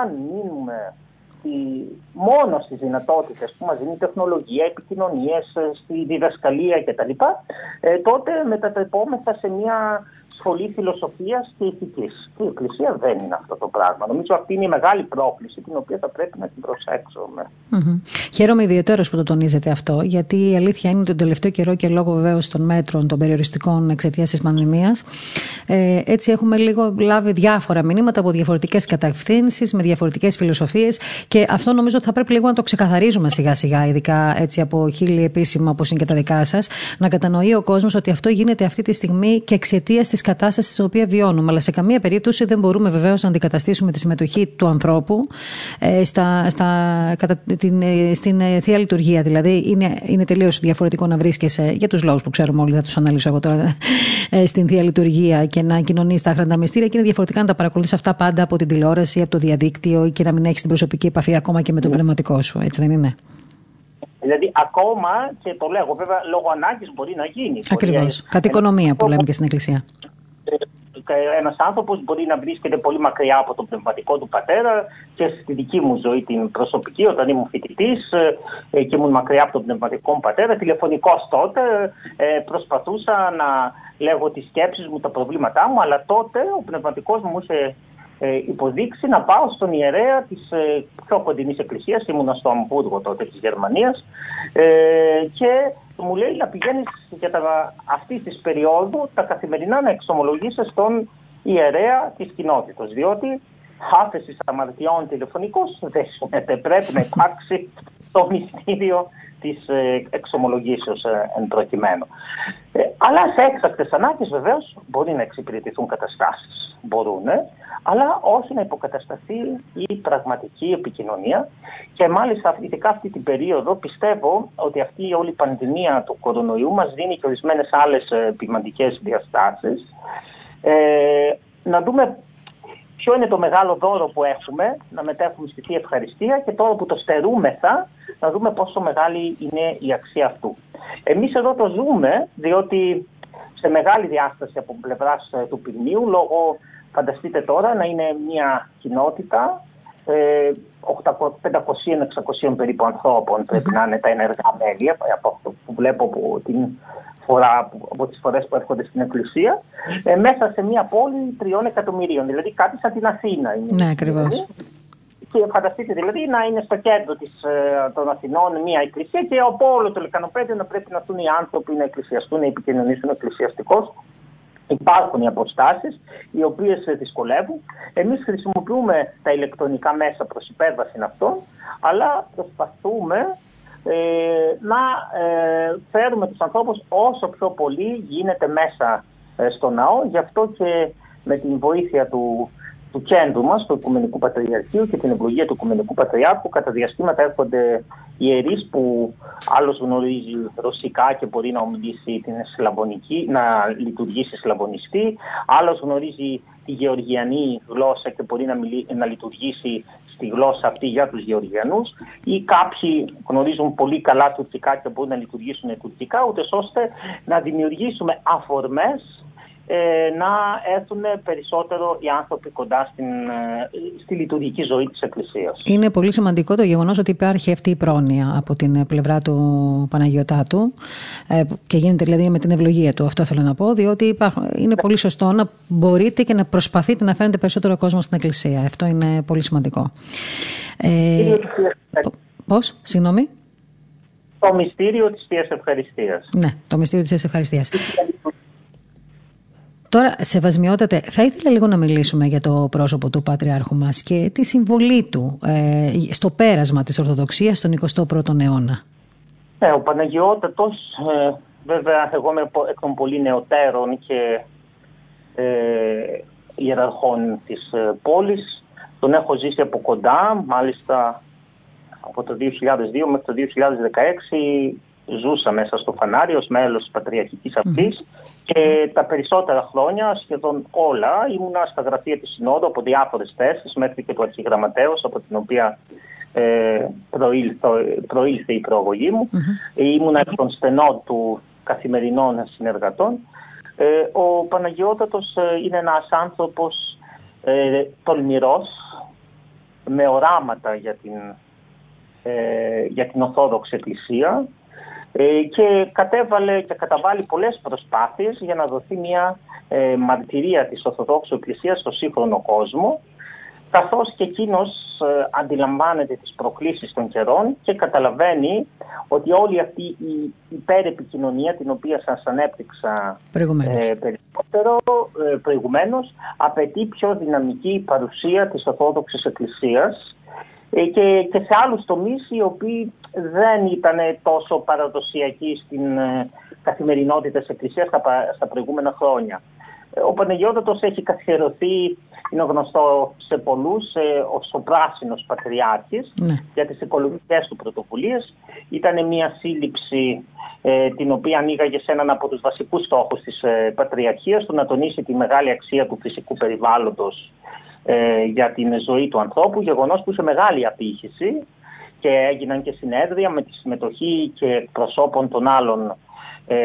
αν μείνουμε στη, μόνο στις δυνατότητες που μας δίνει η τεχνολογία, επικοινωνίες, στη διδασκαλία κτλ, ε, τότε μετατρεπόμεθα σε μια σχολή φιλοσοφίας και ηθικής. Και η Εκκλησία δεν είναι αυτό το πράγμα. Νομίζω αυτή είναι η μεγάλη πρόκληση την οποία θα πρέπει να την προσέξουμε. Mm-hmm. Χαίρομαι ιδιαίτερα που το τονίζετε αυτό, γιατί η αλήθεια είναι ότι τον τελευταίο καιρό και λόγω βεβαίως των μέτρων των περιοριστικών εξαιτίας της πανδημίας, ε, έτσι έχουμε λίγο λάβει διάφορα μηνύματα από διαφορετικές κατευθύνσεις, με διαφορετικές φιλοσοφίες και αυτό νομίζω ότι θα πρέπει λίγο να το ξεκαθαρίζουμε σιγά σιγά, ειδικά έτσι από χίλιοι επίσημα όπως είναι και τα δικά σας, να κατανοεί ο κόσμος ότι αυτό γίνεται αυτή τη στιγμή και εξαιτίας της κατάστασης στην οποία βιώνουμε. Αλλά σε καμία περίπτωση δεν μπορούμε βεβαίως να αντικαταστήσουμε τη συμμετοχή του ανθρώπου ε, στα, στα, κατά την, ε, στην ε, θεία λειτουργία. Δηλαδή, είναι, είναι τελείως διαφορετικό να βρίσκεσαι, για τους λόγους που ξέρουμε όλοι, θα τους αναλύσω εγώ τώρα, στην θεία λειτουργία και να κοινωνείς τα άχραντα μυστήρια και είναι διαφορετικά να τα παρακολουθείς αυτά πάντα από την τηλεόραση, από το διαδίκτυο και να μην έχεις την προσωπική επαφή ακόμα και με τον πνευματικό σου. Έτσι δεν είναι; Δηλαδή, ακόμα και το λέγω, βέβαια, λόγω ανάγκης μπορεί να γίνει. Ακριβώς. Κατ' οικονομία που λέμε και στην Εκκλησία ένας άνθρωπος μπορεί να βρίσκεται πολύ μακριά από τον πνευματικό του πατέρα και στη δική μου ζωή την προσωπική, όταν ήμουν φοιτητής ε, και ήμουν μακριά από τον πνευματικό μου πατέρα, τηλεφωνικώ τότε ε, προσπαθούσα να λέγω τις σκέψεις μου, τα προβλήματά μου, αλλά τότε ο πνευματικός μου είχε ε, υποδείξει να πάω στον ιερέα της πιο κοντινής εκκλησίας, ήμουν στο Αμβούργο τότε της Γερμανίας, και μου λέει να πηγαίνεις για τα, αυτής της περίοδου τα καθημερινά να εξομολογήσεις στον ιερέα της κοινότητας. Διότι άφεσης αμαρτιών τηλεφωνικός δεν γίνεται. Πρέπει να υπάρξει το μυστήριο της ε, εξομολογήσεως ε, εν προκειμένου. Ε, αλλά σε έκτακτες ανάγκες βεβαίως μπορεί να εξυπηρετηθούν καταστάσεις. Μπορούν, αλλά όχι να υποκατασταθεί η πραγματική επικοινωνία. Και μάλιστα, ειδικά αυτή την περίοδο, πιστεύω ότι αυτή η όλη πανδημία του κορονοϊού μας δίνει και ορισμένες άλλες ποιμαντικέ διαστάσεις. Ε, να δούμε ποιο είναι το μεγάλο δώρο που έχουμε, να μετέχουμε στη Θεία Ευχαριστία και τώρα που το στερούμεθα, να δούμε πόσο μεγάλη είναι η αξία αυτού. Εμείς εδώ το ζούμε, διότι σε μεγάλη διάσταση από πλευράς ε, του πυρνίου, λόγω, φανταστείτε τώρα, να είναι μια κοινότητα 500-600 ε, περίπου ανθρώπων πρέπει να είναι τα ενεργά μέλη, από αυτό που βλέπω από την φορά από τις φορές που έρχονται στην Εκκλησία, ε, μέσα σε μια πόλη τριών εκατομμυρίων, δηλαδή κάτι σαν την Αθήνα. Είναι ναι, ακριβώς. και φανταστείτε δηλαδή να είναι στο κέντρο της, ε, των Αθηνών μια εκκλησία και από όλο το λεκανοπέδιο να πρέπει να έρθουν οι άνθρωποι να εκκλησιαστούν, να επικοινωνήσουν εκκλησιαστικώς. Υπάρχουν οι αποστάσεις οι οποίες δυσκολεύουν. Εμείς χρησιμοποιούμε τα ηλεκτρονικά μέσα προς υπέρβαση αυτών, αλλά προσπαθούμε ε, να ε, φέρουμε τους ανθρώπους όσο πιο πολύ γίνεται μέσα ε, στο ναό. Γι' αυτό και με την βοήθεια του του κέντρου μας, του Οικουμενικού Πατριαρχείου και την ευλογία του Οικουμενικού Πατριάρχου. Κατά διαστήματα έρχονται ιερείς που άλλος γνωρίζει ρωσικά και μπορεί να ομιλήσει την σλαβωνική, να λειτουργήσει σλαβωνιστή, άλλος γνωρίζει τη γεωργιανή γλώσσα και μπορεί να, να λειτουργήσει στη γλώσσα αυτή για τους Γεωργιανούς ή κάποιοι γνωρίζουν πολύ καλά τουρκικά και μπορούν να λειτουργήσουν τουρκικά, ούτε ώστε να δημιουργήσουμε αφορμές ε, να έρθουν περισσότερο οι άνθρωποι κοντά στην, ε, στη λειτουργική ζωή της Εκκλησίας. Είναι πολύ σημαντικό το γεγονός ότι υπάρχει αυτή η πρόνοια από την πλευρά του Παναγιωτάτου ε, και γίνεται δηλαδή με την ευλογία του. Αυτό θέλω να πω, διότι είναι πολύ σωστό να μπορείτε και να προσπαθείτε να φέρετε περισσότερο κόσμο στην Εκκλησία. Αυτό είναι πολύ σημαντικό. Ε, πώς, συγγνώμη; Το μυστήριο της Θείας Ευχαριστίας. Ναι, το μυστήριο της Θείας Ευχαριστίας. Τώρα, σεβασμιότατε, θα ήθελα λίγο να μιλήσουμε για το πρόσωπο του Πατριάρχου μας και τη συμβολή του ε, στο πέρασμα της Ορθοδοξίας στον 21ο αιώνα. Ε, ο Παναγιώτατος, ε, βέβαια εγώ είμαι εκ των πολύ νεωτέρων και ε, ιεραρχών της ε, πόλης. Τον έχω ζήσει από κοντά, μάλιστα από το 2002 μέχρι το 2016 ζούσα μέσα στο φανάρι ως μέλος της Πατριαρχικής αυτής και τα περισσότερα χρόνια, σχεδόν όλα, ήμουνα στα γραφεία της Συνόδου από διάφορες θέσεις μέχρι και του αρχιγραμματέως από την οποία ε, προήλθε, η προογωγή μου. Mm-hmm. Ήμουνα εκ των στενών του καθημερινών συνεργατών. Ε, ο Παναγιώτατος ε, είναι ένας άνθρωπος ε, τολμηρός, με οράματα για την, ε, για την Ορθόδοξη Εκκλησία, ε, και κατέβαλε και καταβάλει πολλές προσπάθειες για να δοθεί μια ε, μαρτυρία της Ορθοδόξου Εκκλησίας στο σύγχρονο κόσμο καθώς και εκείνος ε, αντιλαμβάνεται τις προκλήσεις των καιρών και καταλαβαίνει ότι όλη αυτή η υπερεπικοινωνία την οποία σας ανέπτυξα προηγουμένως. Ε, περισσότερο ε, προηγουμένως απαιτεί πιο δυναμική παρουσία της Ορθόδοξης Εκκλησίας ε, και, και σε άλλους τομείς οι οποίοι δεν ήταν τόσο παραδοσιακοί στην ε, καθημερινότητα της Εκκλησίας στα, στα προηγούμενα χρόνια. Ε, ο Παναγιώτατος έχει καθιερωθεί, είναι γνωστό σε πολλούς, ως ο πράσινος πατριάρχης ναι. για τις οικολογικές του πρωτοβουλίες. Ήταν μια σύλληψη την οποία ανοίγαγε σε έναν από τους βασικούς στόχους της ε, Πατριαρχίας, του να τονίσει τη μεγάλη αξία του φυσικού περιβάλλοντος ε, για την ζωή του ανθρώπου, γεγονός που είχε μεγάλη απήχηση και έγιναν και συνέδρια με τη συμμετοχή και προσώπων των άλλων ε,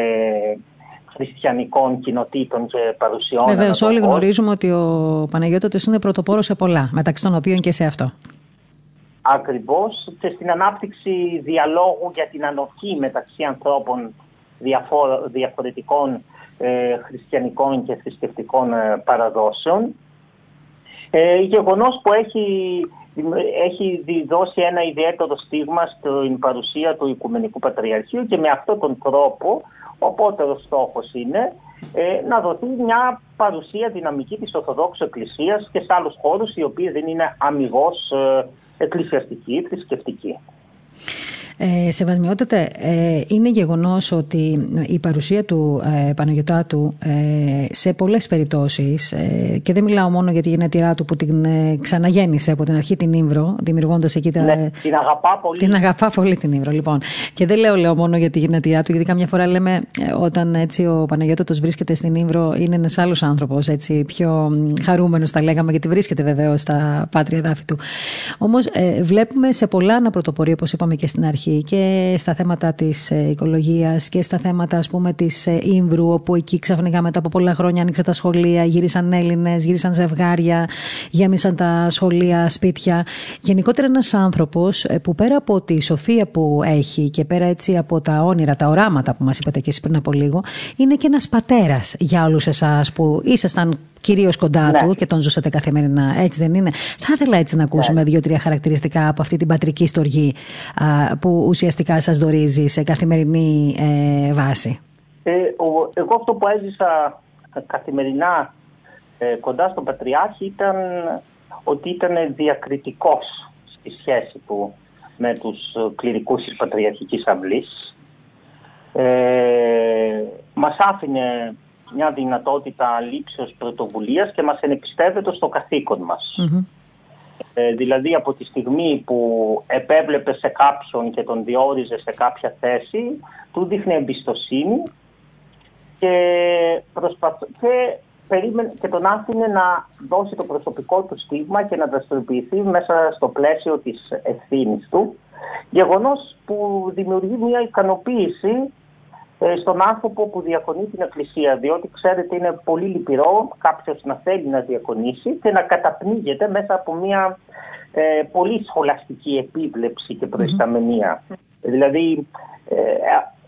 χριστιανικών κοινοτήτων και παρουσιών. Βεβαίως, όλοι γνωρίζουμε ότι ο Παναγιώτοτος είναι πρωτοπόρος σε πολλά, μεταξύ των οποίων και σε αυτό. Ακριβώς και στην ανάπτυξη διαλόγου για την ανοχή μεταξύ ανθρώπων διαφορετικών ε, χριστιανικών και θρησκευτικών ε, παραδόσεων ε, γεγονός που έχει, έχει δώσει ένα ιδιαίτερο στίγμα στην παρουσία του Οικουμενικού Πατριαρχείου και με αυτόν τον τρόπο ο απότερος στόχος είναι ε, να δοθεί μια παρουσία δυναμική της Ορθοδόξου Εκκλησίας και σε άλλους χώρους οι οποίοι δεν είναι αμυγός ε, εκκλησιαστικοί, θρησκευτικοί. Ε, σεβασμιότατε, ε, είναι γεγονός ότι η παρουσία του ε, Παναγιωτάτου ε, σε πολλές περιπτώσεις ε, και δεν μιλάω μόνο για τη γενετηρά του που την ε, ξαναγέννησε από την αρχή την Ήμβρο, δημιουργώντας εκεί τα... Ναι, την αγαπά πολύ. Την αγαπά πολύ την Ήμβρο, λοιπόν. Και δεν λέω, λέω μόνο για τη γενετηρά του, γιατί καμιά φορά λέμε όταν έτσι ο Παναγιώτατος βρίσκεται στην Ήμβρο είναι ένας άλλος άνθρωπος, έτσι πιο χαρούμενος τα λέγαμε, γιατί βρίσκεται βεβαίως στα πάτρια δάφη του. Όμως βλέπουμε σε πολλά αναπρωτοπορία, όπως είπαμε και στην αρχή, έχει και στα θέματα της ε, οικολογίας και στα θέματα ας πούμε της ε, Ήμβρου όπου εκεί ξαφνικά μετά από πολλά χρόνια άνοιξε τα σχολεία, γύρισαν Έλληνες, γύρισαν ζευγάρια, γέμισαν τα σχολεία, σπίτια. Γενικότερα ένας άνθρωπος ε, που πέρα από τη σοφία που έχει και πέρα έτσι από τα όνειρα, τα οράματα που μας είπατε και εσείς πριν από λίγο, είναι και ένας πατέρας για όλους εσάς που ήσασταν κυρίως κοντά Ναι. του και τον ζούσατε καθημερινά. Έτσι δεν είναι; Θα ήθελα έτσι να ακούσουμε δύο-τρία χαρακτηριστικά από αυτή την πατρική στοργή α, που ουσιαστικά σας δορίζει σε καθημερινή ε, βάση; Ε, ο- εγώ αυτό που έζησα καθημερινά ε, κοντά στον Πατριάρχη ήταν ότι ήταν διακριτικός στη σχέση του με τους ε, κληρικούς της Πατριαρχικής Αυλής. Ε, μας άφηνε μια δυνατότητα λήψεως πρωτοβουλίας και μας ενεπιστεύεται στο καθήκον μας. Μμμ. Ε, δηλαδή από τη στιγμή που επέβλεπε σε κάποιον και τον διόριζε σε κάποια θέση, του δείχνει εμπιστοσύνη και, προσπαθ... και, περίμενε, και τον άφηνε να δώσει το προσωπικό του στίγμα και να δραστηριοποιηθεί μέσα στο πλαίσιο της ευθύνης του. Γεγονός που δημιουργεί μια ικανοποίηση ε, στον άνθρωπο που διακονεί την Εκκλησία. Διότι ξέρετε είναι πολύ λυπηρό κάποιος να θέλει να διακονήσει και να καταπνίγεται μέσα από μια ε, πολύ σχολαστική επίβλεψη και προϊσταμενία. Δηλαδή, ε,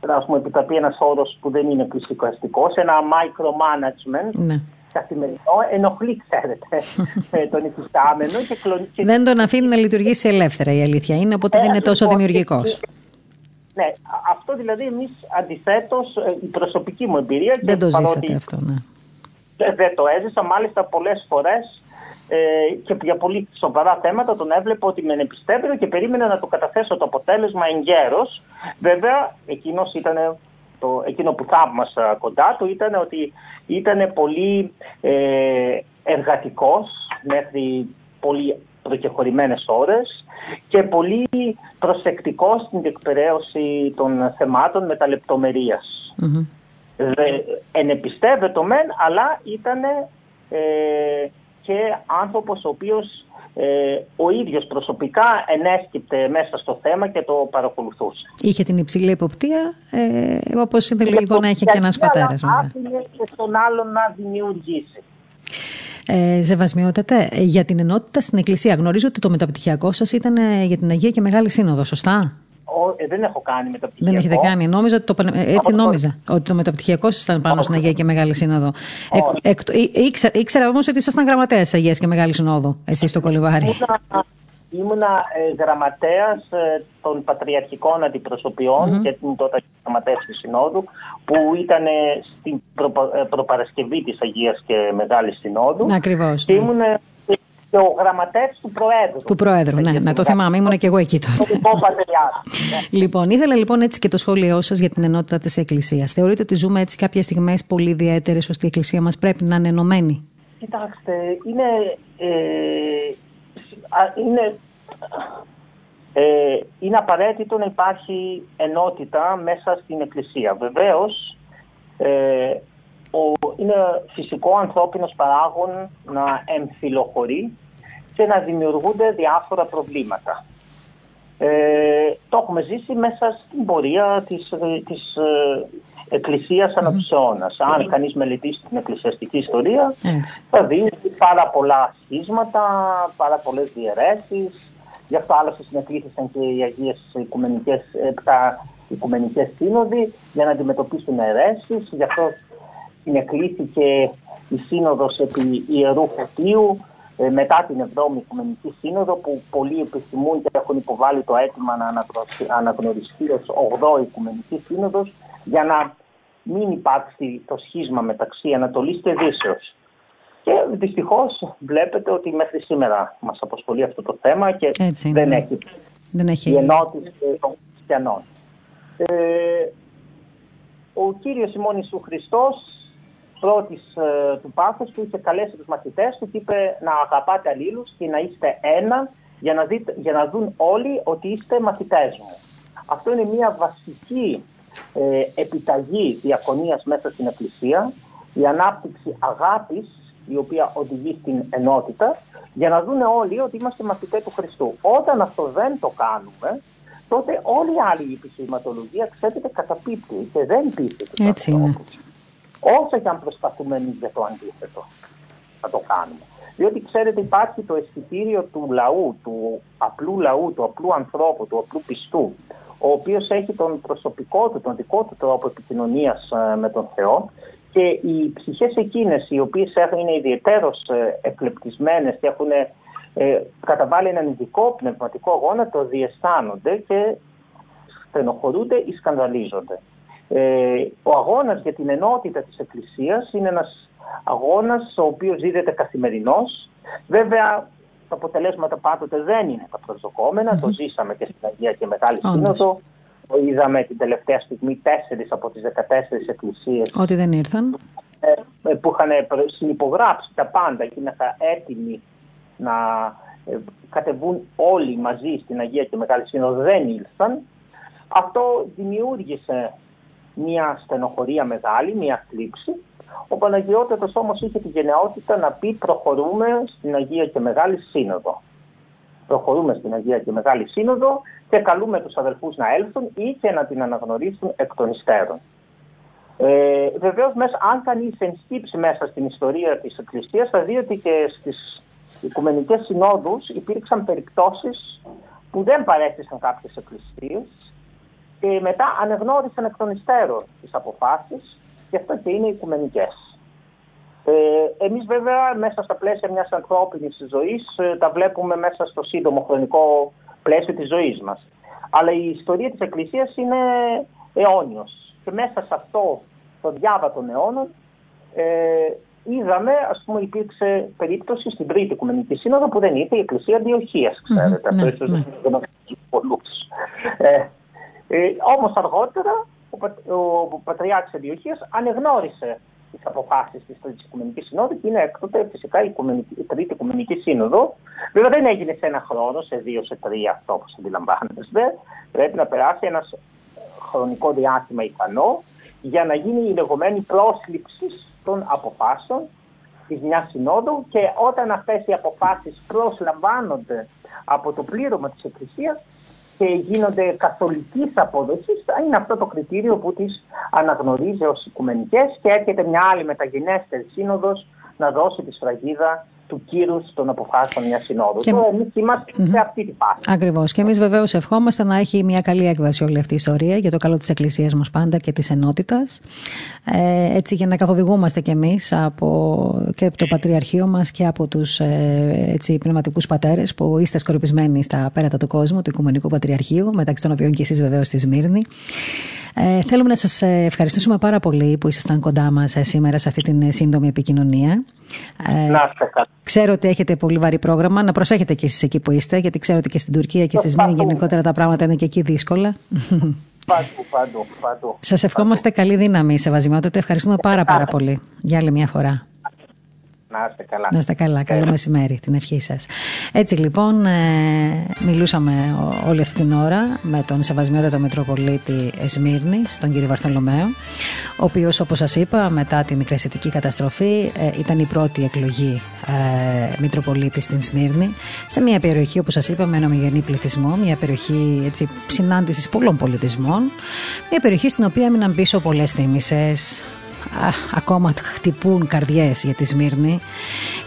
να μου επιτραπεί ένας όρος που δεν είναι πλησικοαστικός, ένα micromanagement Ναι. καθημερινό ενοχλεί, ξέρετε, ε, τον υφιστάμενο και, κλονί- και Δεν τον αφήνει να λειτουργήσει ελεύθερα η αλήθεια είναι, οπότε δεν είναι τόσο λοιπόν, δημιουργικός. Ναι, α- αυτό δηλαδή εμείς αντιθέτως, η προσωπική μου εμπειρία. Δεν και το παρότι ζήσατε αυτό, ναι. δεν- Δεν το έζησα, μάλιστα πολλές φορές ε, και για πολύ σοβαρά θέματα τον έβλεπα ότι με εμπιστεύεται και περίμενα να του καταθέσω το αποτέλεσμα εγκαίρως. Βέβαια, εκείνος ήταν το, εκείνο που θαύμασα κοντά του ήταν ότι ήταν πολύ ε, εργατικός μέχρι πολύ προκεχωρημένες ώρες και πολύ προσεκτικός στην διεκπαιρέωση των θεμάτων με τα λεπτομερίας. Μμμ. Δε- ενεπιστεύεται μεν, αλλά ήταν ε, και άνθρωπος ο οποίος ε, ο ίδιος προσωπικά ενέσκυπτε μέσα στο θέμα και το παρακολουθούσε. Είχε την υψηλή εποπτεία, ε, όπως είναι λογικό να έχει και ένας πατέρας. Αλλά άφηνε και στον άλλον να δημιουργήσει. Ε, Ζεβασμιότατε, ε, για την ενότητα στην Εκκλησία. Γνωρίζω ότι το μεταπτυχιακό σας ήταν ε, για την Αγία και Μεγάλη Σύνοδο, σωστά; Ο, ε, δεν έχω κάνει μεταπτυχιακό. Δεν έχετε κάνει. Νόμιζα ότι το, πανε- ε, έτσι Από το- νόμιζα. Ότι το μεταπτυχιακό σας ήταν πάνω στην Αγία και Μεγάλη Σύνοδο. Εκ, Όχι. εκ, ή- ήξερα, ήξερα όμως ότι ήσασταν γραμματέας Αγίας και Μεγάλης Συνόδου, εσείς στο Κολυβάρι. Ήμουνα, ήμουνα ε, γραμματέας ε, των πατριαρχικών αντιπροσωπιών και ήμουν τότε γραμματέας της Συνόδου που ήταν ε, στην προπα- ε, προπαρασκευή της Αγίας και Μεγάλης Συνόδου Ακριβώς. και ήμουν ε, και ο γραμματέας του Προέδρου. Του Προέδρου, ναι, να το θυμάμαι. Ήμουν και εγώ εκεί τότε. Τοπικό πατριάρχης. Ναι. Λοιπόν, ήθελα λοιπόν έτσι και το σχόλιο σας για την ενότητα της Εκκλησίας. Θεωρείτε ότι ζούμε έτσι κάποιες στιγμές πολύ ιδιαίτερες ώστε η Εκκλησία μας πρέπει να είναι ενωμένη; Κοιτάξτε, είναι, ε, α, είναι, ε, είναι απαραίτητο να υπάρχει ενότητα μέσα στην Εκκλησία. Βεβαίως, ε, ο, είναι φυσικό ανθρώπινος παράγων να εμφυλοχωρεί και να δημιουργούνται διάφορα προβλήματα. Ε, το έχουμε ζήσει μέσα στην πορεία της, ε, της ε, Εκκλησίας ανά τους αιώνας. Αν κανείς μελετήσει την εκκλησιαστική ιστορία, Έτσι. θα δει πάρα πολλά σχίσματα, πάρα πολλές διαιρέσεις. Γι' αυτό άλλωστε συνεκλήθησαν και οι Αγίες Οικουμενικές, επτά Οικουμενικές Σύνοδοι για να αντιμετωπίσουν αιρέσεις. Γι' αυτό συνεκλήθηκε η Σύνοδος επί Ιερού Φωτίου ε, μετά την 7η Οικουμενική Σύνοδο που πολλοί επιθυμούν και έχουν υποβάλει το αίτημα να αναγνωριστεί- αναγνωριστεί ως 8η Οικουμενική Σύνοδος για να μην υπάρξει το σχίσμα μεταξύ Ανατολής και Δύσεως. Και δυστυχώς βλέπετε ότι μέχρι σήμερα μας απασχολεί αυτό το θέμα και Έτσι είναι, δεν ναι. έχει Δεν έχει. η ενότηση των χριστιανών. Ε, ο Κύριος ημών Ιησού Χριστός πρώτης ε, του πάθους του είχε καλέσει τους μαθητές του και είπε να αγαπάτε αλλήλους και να είστε ένα για να, δείτε, για να δουν όλοι ότι είστε μαθητές μου. Αυτό είναι μια βασική ε, επιταγή διακονίας μέσα στην Εκκλησία, η ανάπτυξη αγάπης η οποία οδηγεί στην ενότητα για να δουν όλοι ότι είμαστε μαθητές του Χριστού. Όταν αυτό δεν το κάνουμε, τότε όλη η άλλη επιχειρηματολογία, ξέρετε, καταπίπτει και δεν πείθεται. Έτσι είναι. Όσο και αν προσπαθούμε εμείς για το αντίθετο να το κάνουμε. Διότι ξέρετε υπάρχει το αισθητήριο του λαού, του απλού λαού, του απλού ανθρώπου, του απλού πιστού, ο οποίος έχει τον προσωπικό του, τον δικό του τρόπο επικοινωνίας ε, με τον Θεό και οι ψυχές εκείνες οι οποίες είναι ιδιαίτερως ε, εκλεπτισμένες και έχουν ε, καταβάλει έναν ειδικό πνευματικό αγώνα, το διαισθάνονται και στενοχωρούνται ή σκανδαλίζονται. Ε, ο αγώνας για την ενότητα της Εκκλησίας είναι ένας αγώνας ο οποίος δίδεται καθημερινώς. Βέβαια τα αποτελέσματα πάντοτε δεν είναι τα προσδοκόμενα. Το ζήσαμε και στην Αγία και Μεγάλη Σύνοδο. Το είδαμε την τελευταία στιγμή τέσσερις από τις 14 εκκλησίες. Ότι δεν ήρθαν. Ε, που είχαν συνυπογράψει τα πάντα και είναι έτοιμοι να ε, κατεβούν όλοι μαζί στην Αγία και Μεγάλη Σύνοδο δεν ήλθαν. Αυτό δημιούργησε μια στενοχωρία μεγάλη, μια θλίψη. Ο Παναγιώτατος όμως είχε τη γενναιότητα να πει προχωρούμε στην Αγία και Μεγάλη Σύνοδο. Προχωρούμε στην Αγία και Μεγάλη Σύνοδο και καλούμε τους αδελφούς να έλθουν ή και να την αναγνωρίσουν εκ των υστέρων. Ε, Βεβαίως, αν κανείς ενσκύψει μέσα στην ιστορία της Εκκλησίας, θα δει ότι και στις οικουμενικές συνόδους υπήρξαν περιπτώσεις που δεν παρέστησαν κάποιες εκκλησίες και μετά ανεγνώρισαν εκ των υστέρων τις αποφάσεις και αυτό και είναι οικουμενικές. Ε, εμείς βέβαια μέσα στα πλαίσια μιας ανθρώπινης ζωής ε, τα βλέπουμε μέσα στο σύντομο χρονικό πλαίσιο της ζωής μας. Αλλά η ιστορία της Εκκλησίας είναι αιώνιος και μέσα σε αυτό το διάβα των αιώνων ε, είδαμε, ας πούμε, υπήρξε περίπτωση στην Τρίτη Οικουμενική Σύνοδο που δεν ήρθε η Εκκλησία Διοχίας, ξέρετε. Mm-hmm, αυτό ναι, ίσως ναι. πολλούς. Ε, ε, όμως αργότερα ο, ο Πατριάρχης Αντιοχίας ανεγνώρισε τις αποφάσεις της Τρίτης Οικουμενικής Συνόδου και είναι έκτοτε φυσικά η, η Τρίτη Οικουμενική Σύνοδο. Βέβαια δεν έγινε σε ένα χρόνο, σε δύο, σε τρία αυτό όπως αντιλαμβάνεστε. Πρέπει να περάσει ένας χρονικό διάστημα ικανό για να γίνει η λεγόμενη πρόσληψη των αποφάσεων της μιας συνόδου και όταν αυτές οι αποφάσεις προσλαμβάνονται από το πλήρωμα της Εκκλησίας και γίνονται καθολικής απόδοσης, είναι αυτό το κριτήριο που τις αναγνωρίζει ως οικουμενικές και έρχεται μια άλλη μεταγενέστερη σύνοδος να δώσει τη σφραγίδα του κύρους των αποφάσεων μιας συνόδου. Και... Εμείς είμαστε mm-hmm. σε αυτή τη φάση. Ακριβώς. Και εμείς βεβαίως ευχόμαστε να έχει μια καλή έκβαση όλη αυτή η ιστορία για το καλό της Εκκλησίας μας πάντα και της ενότητας. Ε, έτσι για να καθοδηγούμαστε κι εμείς και από το Πατριαρχείο μας και από τους ε, πνευματικούς πατέρες που είστε σκορπισμένοι στα πέρατα του κόσμου, του Οικουμενικού Πατριαρχείου, μεταξύ των οποίων και εσείς βεβαίως στη Σμύρνη. Ε, θέλουμε να σας ευχαριστήσουμε πάρα πολύ που ήσασταν κοντά μας ε, σήμερα σε αυτή την ε, σύντομη επικοινωνία. Ε, να Ξέρω ότι έχετε πολύ βαρύ πρόγραμμα. Να προσέχετε και εσείς εκεί που είστε, γιατί ξέρω ότι και στην Τουρκία και στη Σμήνη γενικότερα τα πράγματα είναι και εκεί δύσκολα. Παντού, παντού, παντού. Σας ευχόμαστε καλή δύναμη, Σεβασμιότητα. Ευχαριστούμε πάρα πάρα πολύ για άλλη μια φορά. Να είστε καλά. Να είστε καλά. Καλό μεσημέρι, την ευχή σας. Έτσι λοιπόν, ε, μιλούσαμε όλη αυτή την ώρα με τον Σεβασμιότατο Μητροπολίτη Εσμύρνη, τον κύριο Βαρθολομαίο, ο οποίος, όπως σας είπα, μετά την μικρασιατική καταστροφή, ε, ήταν η πρώτη εκλογή ε, Μητροπολίτη στην Σμύρνη, σε μια περιοχή, όπως σας είπα, με ένα ομογενή πληθυσμό, μια περιοχή έτσι, συνάντησης πολλών πολιτισμών, μια περιοχή στην οποία έμειναν πίσω πολλές θύμησες, ακόμα χτυπούν καρδιές για τη Σμύρνη.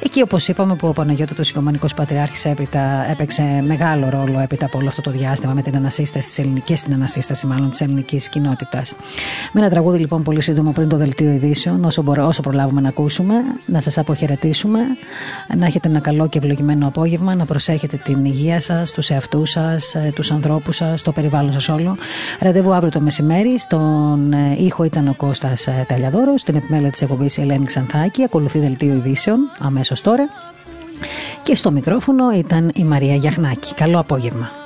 Εκεί όπως είπαμε που ο Παναγιώτατος Οικομανικός Πατριάρχης έπειτα έπαιξε μεγάλο ρόλο έπειτα από όλο αυτό το διάστημα με την ανασύσταση της ελληνικής, την ανασύσταση μάλλον της ελληνικής κοινότητας. Με ένα τραγούδι λοιπόν πολύ σύντομο πριν το δελτίο ειδήσεων όσο, μπορώ, όσο προλάβουμε να ακούσουμε, να σας αποχαιρετήσουμε, να έχετε ένα καλό και ευλογημένο απόγευμα, να προσέχετε την υγεία σας, τους εαυτούς σας, ε, τους ανθρώπους σας, το περιβάλλον σας όλο. Ραντεβού αύριο το μεσημέρι, στον ε, ήχο ήταν ο Κώστας ε, Ταλιαδόρο στην επιμέλεια της εκπομπής η Ελένη Ξανθάκη. Ακολουθεί δελτίο ειδήσεων αμέσως τώρα. Και στο μικρόφωνο ήταν η Μαρία Γιαχνάκη. Καλό απόγευμα.